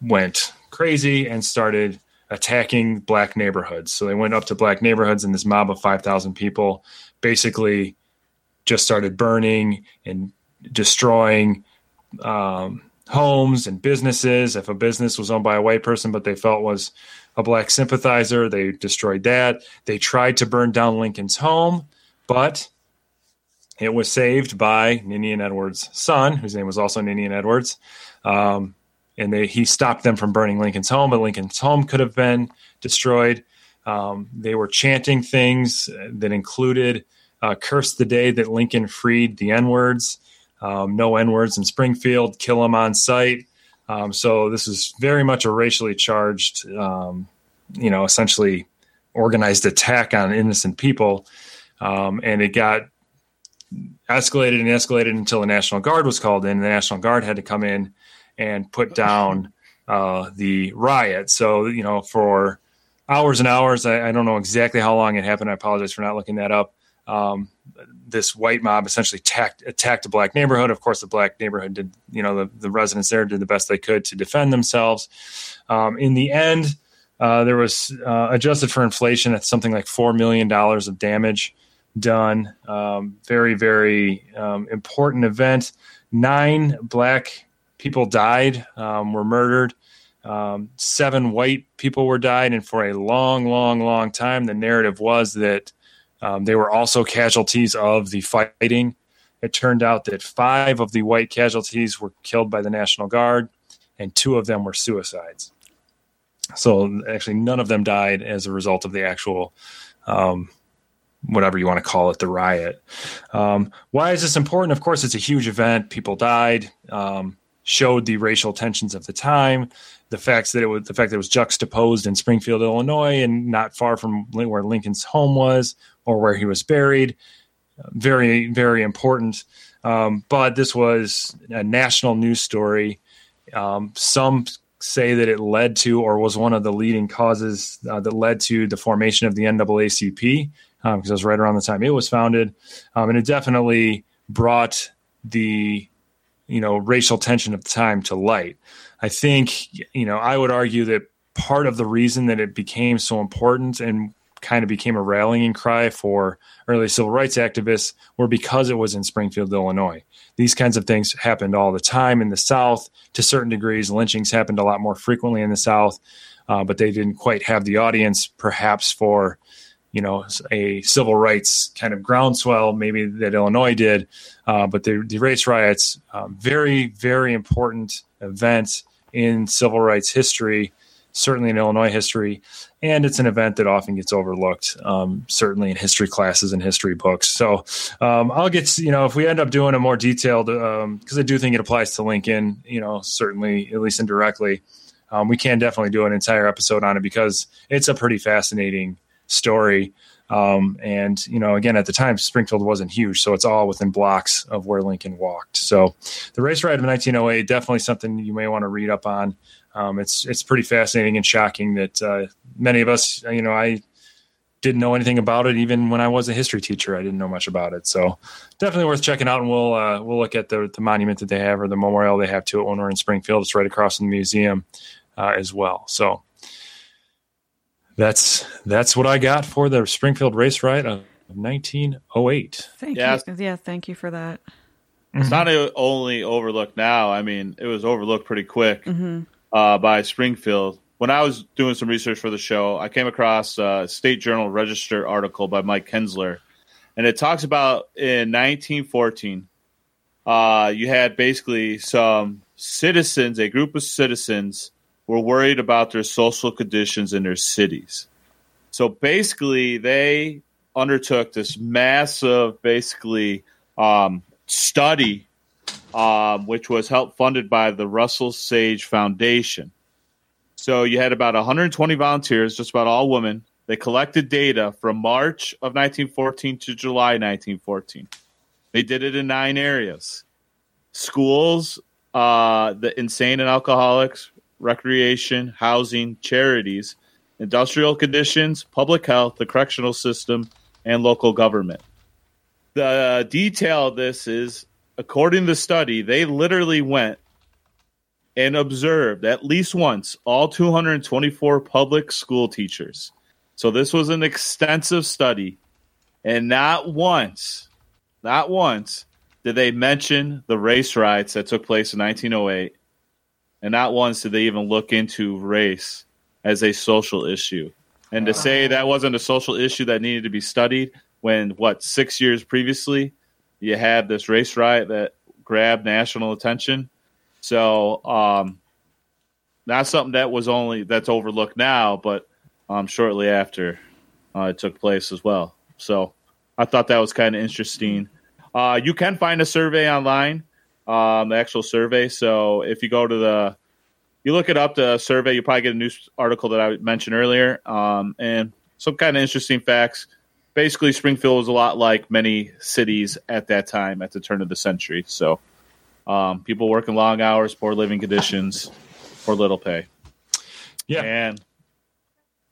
went crazy and started attacking black neighborhoods. So they went up to black neighborhoods, and this mob of 5,000 people basically just started burning and destroying um, homes and businesses. If a business was owned by a white person, but they felt was a black sympathizer, they destroyed that. They tried to burn down Lincoln's home, but it was saved by Ninian Edwards' son, whose name was also Ninian Edwards. Um, and they, he stopped them from burning Lincoln's home, but Lincoln's home could have been destroyed. Um, they were chanting things that included uh, curse the day that Lincoln freed the N words, um, no N words in Springfield, kill them on sight. Um, so this is very much a racially charged, um, you know, essentially organized attack on innocent people. Um, and it got escalated and escalated until the National Guard was called in. The National Guard had to come in and put down uh, the riot. So, you know, for hours and hours, I, I, don't know exactly how long it happened. I apologize for not looking that up. Um, this white mob essentially attacked, attacked a black neighborhood. Of course, the black neighborhood did, you know, the, the residents there did the best they could to defend themselves. Um, in the end, uh, there was uh, adjusted for inflation at something like $4 million of damage done. Um, very, very um, important event. Nine black people died, um, were murdered. Um, seven white people were died, and for a long, long, long time, the narrative was that um, they were also casualties of the fighting. It turned out that five of the white casualties were killed by the National Guard, and two of them were suicides. So actually, none of them died as a result of the actual um, whatever you want to call it, the riot. Um, why is this important? Of course, it's a huge event. People died. Um, showed the racial tensions of the time. The facts that it was the fact that it was juxtaposed in Springfield, Illinois, and not far from where Lincoln's home was or where he was buried. Very, very important. Um, but this was a national news story. Um, some say that it led to or was one of the leading causes uh, that led to the formation of the NAACP, because um, it was right around the time it was founded, um, and it definitely brought the you know racial tension of the time to light. I think you know I would argue that part of the reason that it became so important and kind of became a rallying cry for early civil rights activists were because it was in Springfield, Illinois. These kinds of things happened all the time in the South to certain degrees. Lynchings happened a lot more frequently in the South, uh, but they didn't quite have the audience perhaps for you know a civil rights kind of groundswell maybe that Illinois did, uh, but the, the race riots um, very very important event in civil rights history, certainly in Illinois history, and it's an event that often gets overlooked, um, certainly in history classes and history books. So um, I'll get you know if we end up doing a more detailed because I do think it applies to Lincoln, you know, certainly at least indirectly. Um, we can definitely do an entire episode on it because it's a pretty fascinating story. Um, and you know, again, at the time, Springfield wasn't huge, so it's all within blocks of where Lincoln walked. So, the race ride of 1908 definitely something you may want to read up on. Um, it's it's pretty fascinating and shocking that uh, many of us, you know, I didn't know anything about it even when I was a history teacher. I didn't know much about it, so definitely worth checking out. And we'll uh, we'll look at the the monument that they have or the memorial they have to it when we're in Springfield. It's right across from the museum uh, as well. So that's that's what I got for the Springfield race ride of 1908. Thank Yes. you. Yeah, thank you for that. It's not only overlooked now. I mean, it was overlooked pretty quick uh, by Springfield. When I was doing some research for the show, I came across a State Journal Register article by Mike Kienzler, and it talks about in 1914, uh, you had basically some citizens, a group of citizens, were worried about their social conditions in their cities. So basically, they undertook this massive, basically, um, study, um, which was help funded by the Russell Sage Foundation. So you had about 120 volunteers, just about all women. They collected data from March of 1914 to July 1914. They did it in nine areas: schools, uh, the insane and alcoholics, recreation, housing, charities, industrial conditions, public health, the correctional system, and local government. The detail of this is, according to the study, they literally went and observed at least once all 224 public school teachers. So this was an extensive study, and not once, not once did they mention the race riots that took place in 1908, and not once did they even look into race as a social issue. And to say that wasn't a social issue that needed to be studied when what six years previously you had this race riot that grabbed national attention. So um, not something that was only that's overlooked now, but um, shortly after uh, it took place as well. So I thought that was kind of interesting. Uh, you can find a survey online, um, the actual survey. So if you go to the you look it up the survey, you probably get a news article that I mentioned earlier, um, and some kind of interesting facts. Basically, Springfield was a lot like many cities at that time at the turn of the century. So, um, people working long hours, poor living conditions, for little pay, Yeah, and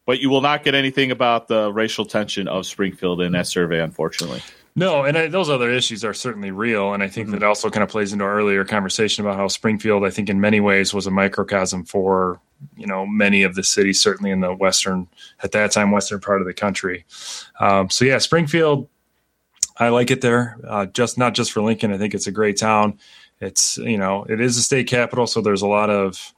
but you will not get anything about the racial tension of Springfield in that survey, unfortunately. No, and I, those other issues are certainly real, and I think that also kind of plays into our earlier conversation about how Springfield, I think, in many ways, was a microcosm for you know many of the cities, certainly in the western at that time western part of the country. Um, so yeah, Springfield, I like it there. Uh, just not just for Lincoln, I think it's a great town. It's you know it is a state capital, so there's a lot of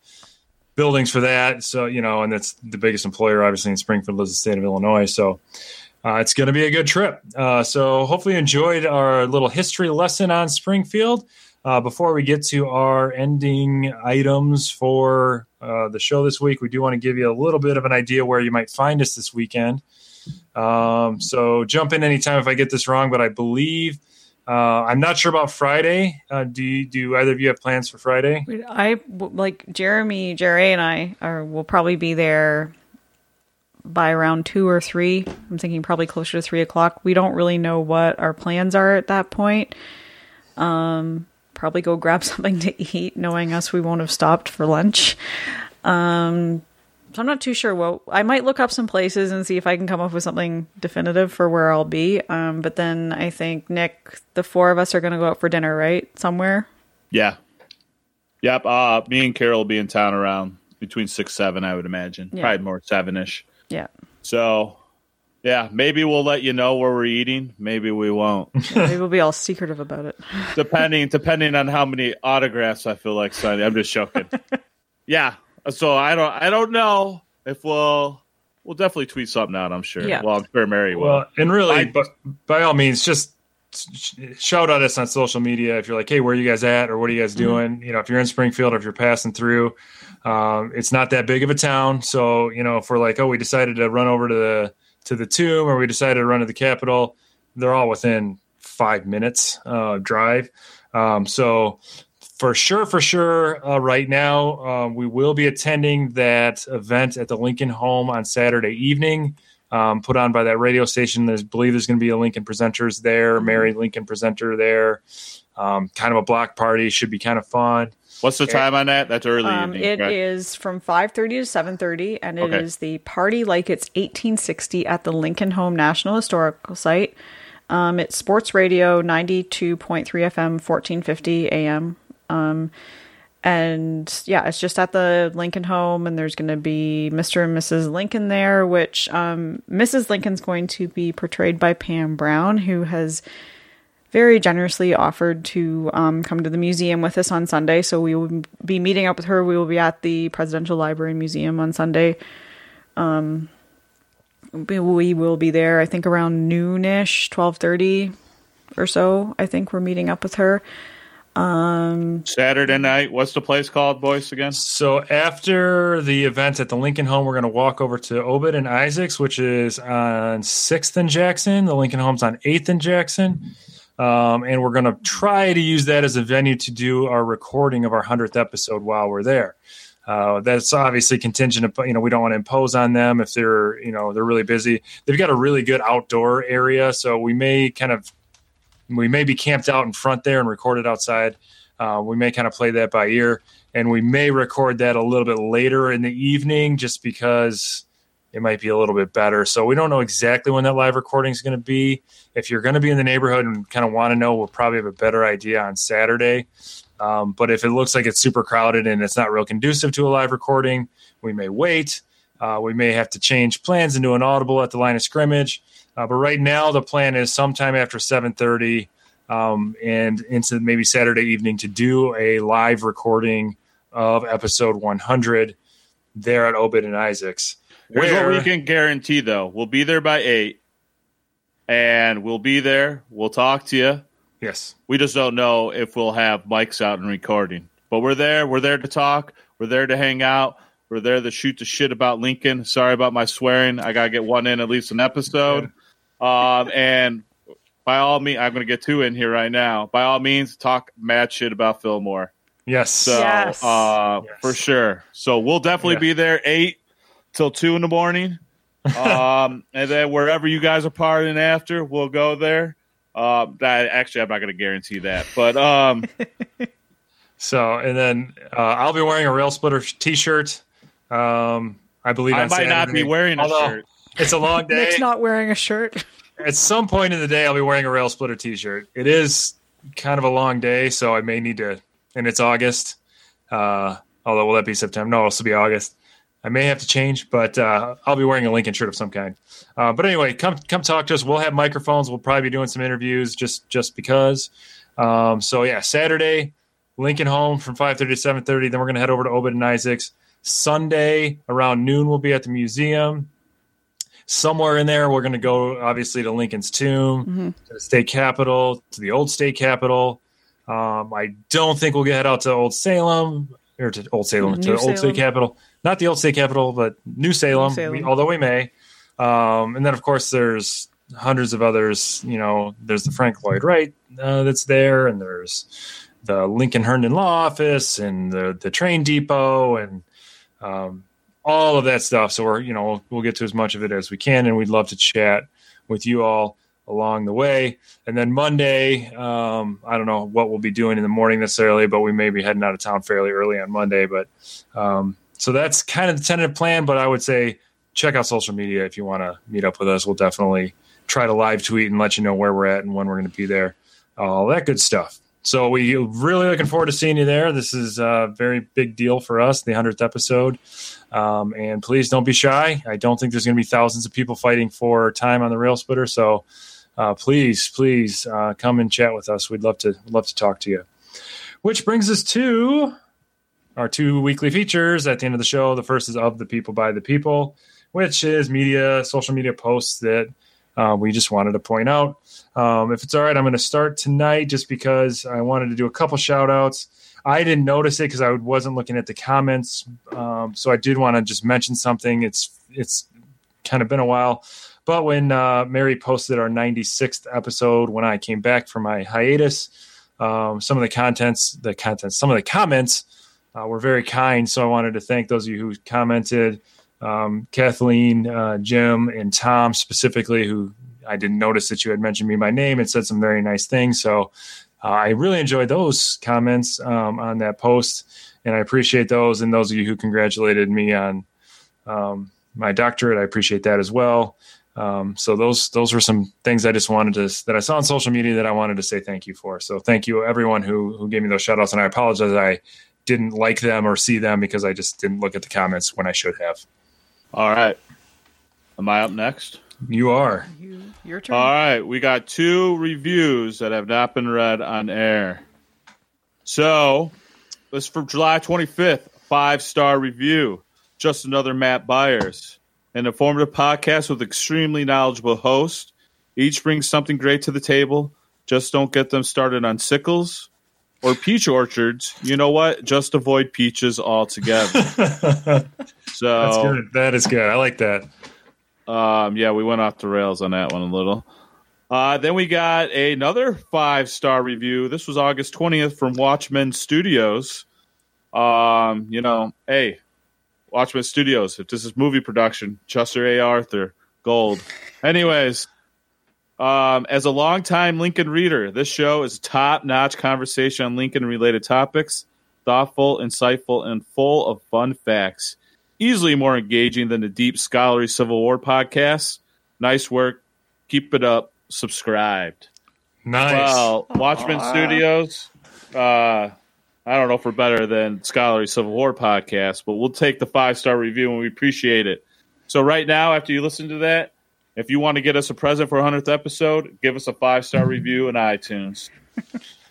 buildings for that. So you know, and that's the biggest employer, obviously, in Springfield is the state of Illinois. So uh, it's going to be a good trip. Uh, so hopefully you enjoyed our little history lesson on Springfield. Uh, before we get to our ending items for uh, the show this week, we do want to give you a little bit of an idea where you might find us this weekend. Um, so jump in anytime if I get this wrong, but I believe uh, I'm not sure about Friday. Uh, do you, do either of you have plans for Friday? I like Jeremy, Jerry, and I are will probably be there by around two or three. I'm thinking probably closer to three o'clock. We don't really know what our plans are at that point. Um, probably go grab something to eat. Knowing us, we won't have stopped for lunch. Um, so I'm not too sure. Well, I might look up some places and see if I can come up with something definitive for where I'll be. Um, but then I think Nick, the four of us are going to go out for dinner, right? Somewhere. Yeah. Yep. Uh, me and Carol will be in town around between six seven, I would imagine. Yeah. Probably more seven ish. Yeah. So, yeah, maybe we'll let you know where we're eating. Maybe we won't, Maybe we'll be all secretive about it. depending depending on how many autographs I feel like signing. I'm just joking. yeah. So I don't I don't know if we'll we'll definitely tweet something out. I'm sure. Yeah. Well, I'm sure Mary will. Well, and really, I- but by all means, just sh- shout out us on social media if you're like, hey, where are you guys at, or what are you guys doing? You know, if you're in Springfield or if you're passing through, um, it's not that big of a town. So you know, if we're like, oh, we decided to run over to the to the tomb, or we decided to run to the Capitol, they're all within five minutes uh, drive. Um, so for sure, for sure, uh, right now um, we will be attending that event at the Lincoln Home on Saturday evening, um, put on by that radio station. There's believe there's going to be a Lincoln presenters there, Mary Lincoln presenter there. Um, kind of a block party should be kind of fun. What's the time on that? That's early Um, evening. it right? is from 5.30 to 7.30 and it is Okay. the party like it's 1860 at the lincoln home national historical site um, it's sports radio 92.3 fm 1450 am um, and yeah it's just at the lincoln home and there's going to be mr and mrs lincoln there which um, mrs lincoln's going to be portrayed by pam brown who has very generously offered to um, come to the museum with us on Sunday. So we will be meeting up with her. We will be at the Presidential Library and Museum on Sunday. Um, we- will be there. I think around noonish, twelve thirty or so. I think we're meeting up with her. Saturday night. What's the place called, boys? Again? So after the event at the Lincoln Home, we're going to walk over to Obed and Isaacs, which is on Sixth and Jackson. The Lincoln Home's on Eighth and Jackson, um, and we're going to try to use that as a venue to do our recording of our hundredth episode while we're there. Uh, that's obviously contingent upon you know we don't want to impose on them if they're you know they're really busy. They've got a really good outdoor area, so we may kind of we may be camped out in front there and recorded outside. Uh, we may kind of play that by ear, and we may record that a little bit later in the evening, just because it might be a little bit better. So we don't know exactly when that live recording is going to be. If you're going to be in the neighborhood and kind of want to know, we'll probably have a better idea on Saturday. Um, but if it looks like it's super crowded and it's not real conducive to a live recording, we may wait. Uh, we may have to change plans do an audible at the line of scrimmage. Uh, but right now, the plan is sometime after 7:30 um, and into maybe Saturday evening to do a live recording of episode 100 there at Obed and Isaacs. Here's what we can guarantee, though. We'll be there by eight, and we'll be there. We'll talk to you. yes, We just don't know if we'll have mics out and recording. But we're there. We're there to talk. We're there to hang out. We're there to shoot the shit about Lincoln. Sorry about my swearing. I gotta get one in at least an episode. Um, and by all means, I'm gonna get two in here right now. By all means, talk mad shit about Fillmore. yes, So Yes. uh, Yes. for sure. So we'll definitely Yeah. be there eight till two in the morning. um, and then wherever you guys are partying after, we'll go there. Um, that actually, I'm not going to guarantee that, but um, So, and then uh, I'll be wearing a Rail Splitter T-shirt. Um, I believe I on might not be Saturday. wearing a Although shirt. It's a long day. Nick's not wearing a shirt. At some point in the day, I'll be wearing a Rail Splitter T-shirt. It is kind of a long day, so I may need to. And it's August. Uh, although will that be September? No, it'll still be August. I may have to change, but uh, I'll be wearing a Lincoln shirt of some kind. Uh, but anyway, come come talk to us. We'll have microphones. We'll probably be doing some interviews just just because. Um, so yeah, Saturday, Lincoln home from five thirty to seven thirty. Then we're gonna head over to Obed and Isaacs. Sunday around noon, we'll be at the museum. Somewhere in there, we're going to go obviously to Lincoln's tomb, to the state capitol, to the old state capitol. Um, I don't think we'll get out to Old Salem or to Old Salem, New to Old State Capitol. Not the Old State Capitol, but New Salem, Salem. We- although we may. Um, and then, of course, there's hundreds of others. You know, there's the Frank Lloyd Wright uh, that's there, and there's the Lincoln Herndon Law Office, and the the train depot, and um, all of that stuff. So we're you know we'll get to as much of it as we can, and we'd love to chat with you all along the way. And then Monday, um, I don't know what we'll be doing in the morning necessarily, but we may be heading out of town fairly early on Monday. But um, so that's kind of the tentative plan. But I would say check out social media if you want to meet up with us. We'll definitely try to live tweet and let you know where we're at and when we're going to be there. All that good stuff. So we really looking forward to seeing you there. This is a very big deal for us, the hundredth episode. Um, and please don't be shy. I don't think there's going to be thousands of people fighting for time on the rail splitter. So uh, please, please uh, come and chat with us. We'd love to love to talk to you. Which brings us to our two weekly features at the end of the show. The first is of the people by the people, which is media, social media posts that uh, we just wanted to point out. Um, if it's all right, I'm going to start tonight just because I wanted to do a couple shout outs. I didn't notice it because I wasn't looking at the comments, um, so I did want to just mention something. It's it's kind of been a while, but when uh, Mary posted our 96th episode when I came back from my hiatus, um, some of the contents, the contents, some of the comments uh, were very kind. So I wanted to thank those of you who commented, um, Kathleen, uh, Jim, and Tom specifically, who I didn't notice that you had mentioned me by name and said some very nice things. So uh, I really enjoyed those comments um, on that post, and I appreciate those. And those of you who congratulated me on um, my doctorate, I appreciate that as well. Um, so those those were some things I just wanted to that I saw on social media that I wanted to say thank you for. So thank you everyone who who gave me those shout outs, and I apologize I didn't like them or see them because I just didn't look at the comments when I should have. All right. Am I up next? You are. You, your turn. All right, we got two reviews that have not been read on air. So, this is from July 25th, five star review. Just another Matt Byers. An informative podcast with extremely knowledgeable hosts. Each brings something great to the table. Just don't get them started on sickles or peach orchards. You know what? Just avoid peaches altogether. so That's good. That is good. I like that. Um, yeah, we went off the rails on that one a little. Uh, then we got another five star review. This was August 20th from Watchmen Studios. Um, you know, hey, Watchmen Studios, if this is movie production, Chester A. Arthur, gold. Anyways, um, as a longtime Lincoln reader, this show is top notch conversation on Lincoln related topics, thoughtful, insightful, and full of fun facts. Easily more engaging than the deep scholarly Civil War podcasts. Nice work. Keep it up. Subscribed. Nice. Well, Watchmen Studios. Uh, I don't know if we're better than Scholarly Civil War podcast, but we'll take the five star review and we appreciate it. So right now, after you listen to that, if you want to get us a present for a hundredth episode, give us a five star review in iTunes.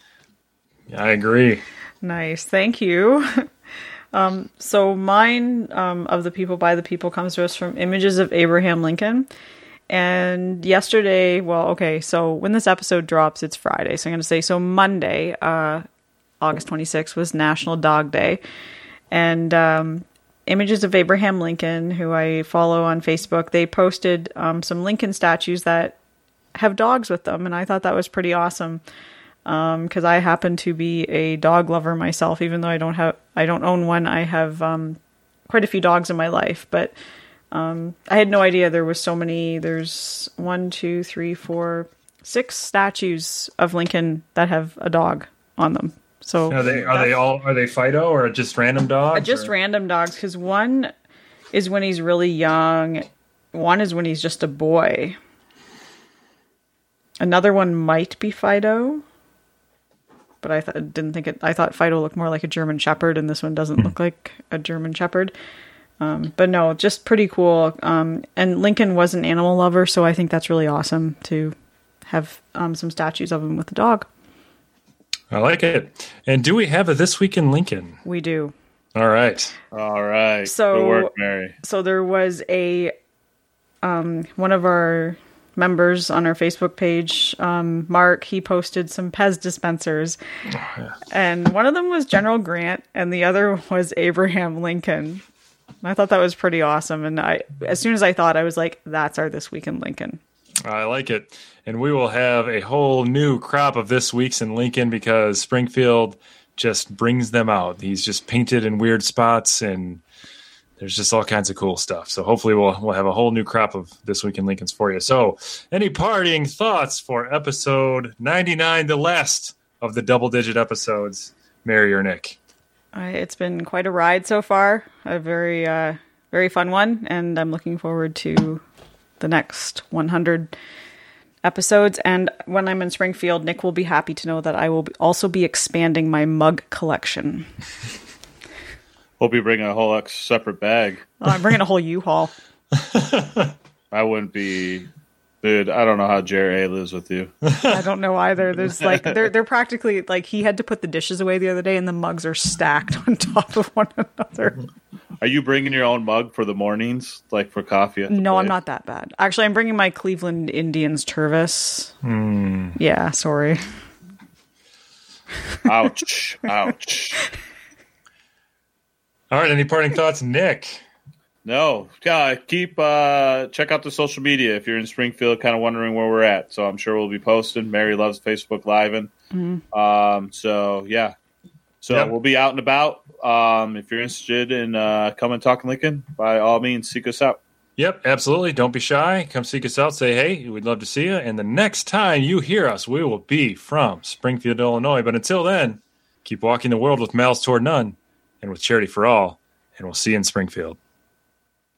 I agree. Nice. Thank you. Um, so mine um, of the people by the people comes to us from images of Abraham Lincoln. And yesterday, well, okay, so when this episode drops, it's Friday. So I'm going to say, so Monday, uh, August 26th, was National Dog Day. And um, images of Abraham Lincoln, who I follow on Facebook, they posted um, some Lincoln statues that have dogs with them. And I thought that was pretty awesome because I happen to be a dog lover myself. Even though I don't have, I don't own one. I have um, quite a few dogs in my life, but um, I had no idea there was so many. There's one, two, three, four, six statues of Lincoln that have a dog on them. So Are they are they all are they Fido or just random dogs? uh, just or- random dogs because one is when he's really young, one is when he's just a boy. Another one might be Fido, but I th- didn't think it. I thought Fido looked more like a German Shepherd, and this one doesn't look like a German Shepherd. Um, but no, just pretty cool. Um, and Lincoln was an animal lover, so I think that's really awesome to have um, some statues of him with the dog. I like it. And do we have a this week in Lincoln? We do. All right. All right. So- Good work, Mary. so there was a um, one of our members on our Facebook page, um, Mark. He posted some Pez dispensers, and one of them was General Grant, and the other was Abraham Lincoln. And I thought that was pretty awesome. And I, as soon as I thought, I was like, "That's our this week in Lincoln." I like it. And we will have a whole new crop of this week's in Lincoln because Springfield just brings them out. He's just painted in weird spots and there's just all kinds of cool stuff. So hopefully we'll we'll have a whole new crop of this week in Lincoln's for you. So any parting thoughts for episode 99, the last of the double digit episodes, Mary or Nick? Uh, it's been quite a ride so far. A very, uh, very fun one, and I'm looking forward to the next 100 episodes. And when I'm in Springfield, Nick will be happy to know that I will also be expanding my mug collection. Hope you bring a whole ex- separate bag. Oh, I'm bringing a whole U-Haul. I wouldn't be, dude. I don't know how Jerry A lives with you. I don't know either. There's like they're they're practically like he had to put the dishes away the other day, and the mugs are stacked on top of one another. Are you bringing your own mug for the mornings, like for coffee? At the No, I'm not that bad. Actually, I'm bringing my Cleveland Indians Tervis. Hmm. Yeah, sorry. Ouch! ouch! All right. Any parting thoughts, Nick? No, uh, keep uh, check out the social media if you're in Springfield, kind of wondering where we're at. So I'm sure we'll be posting. Mary loves Facebook Live, and um, so yeah, so Yep. we'll be out and about. Um, if you're interested in uh, coming and talking Lincoln, by all means, seek us out. Yep, absolutely. Don't be shy. Come seek us out. Say hey. We'd love to see you. And the next time you hear us, we will be from Springfield, Illinois. But until then, keep walking the world with mouths toward none and with charity for all. And we'll see you in Springfield.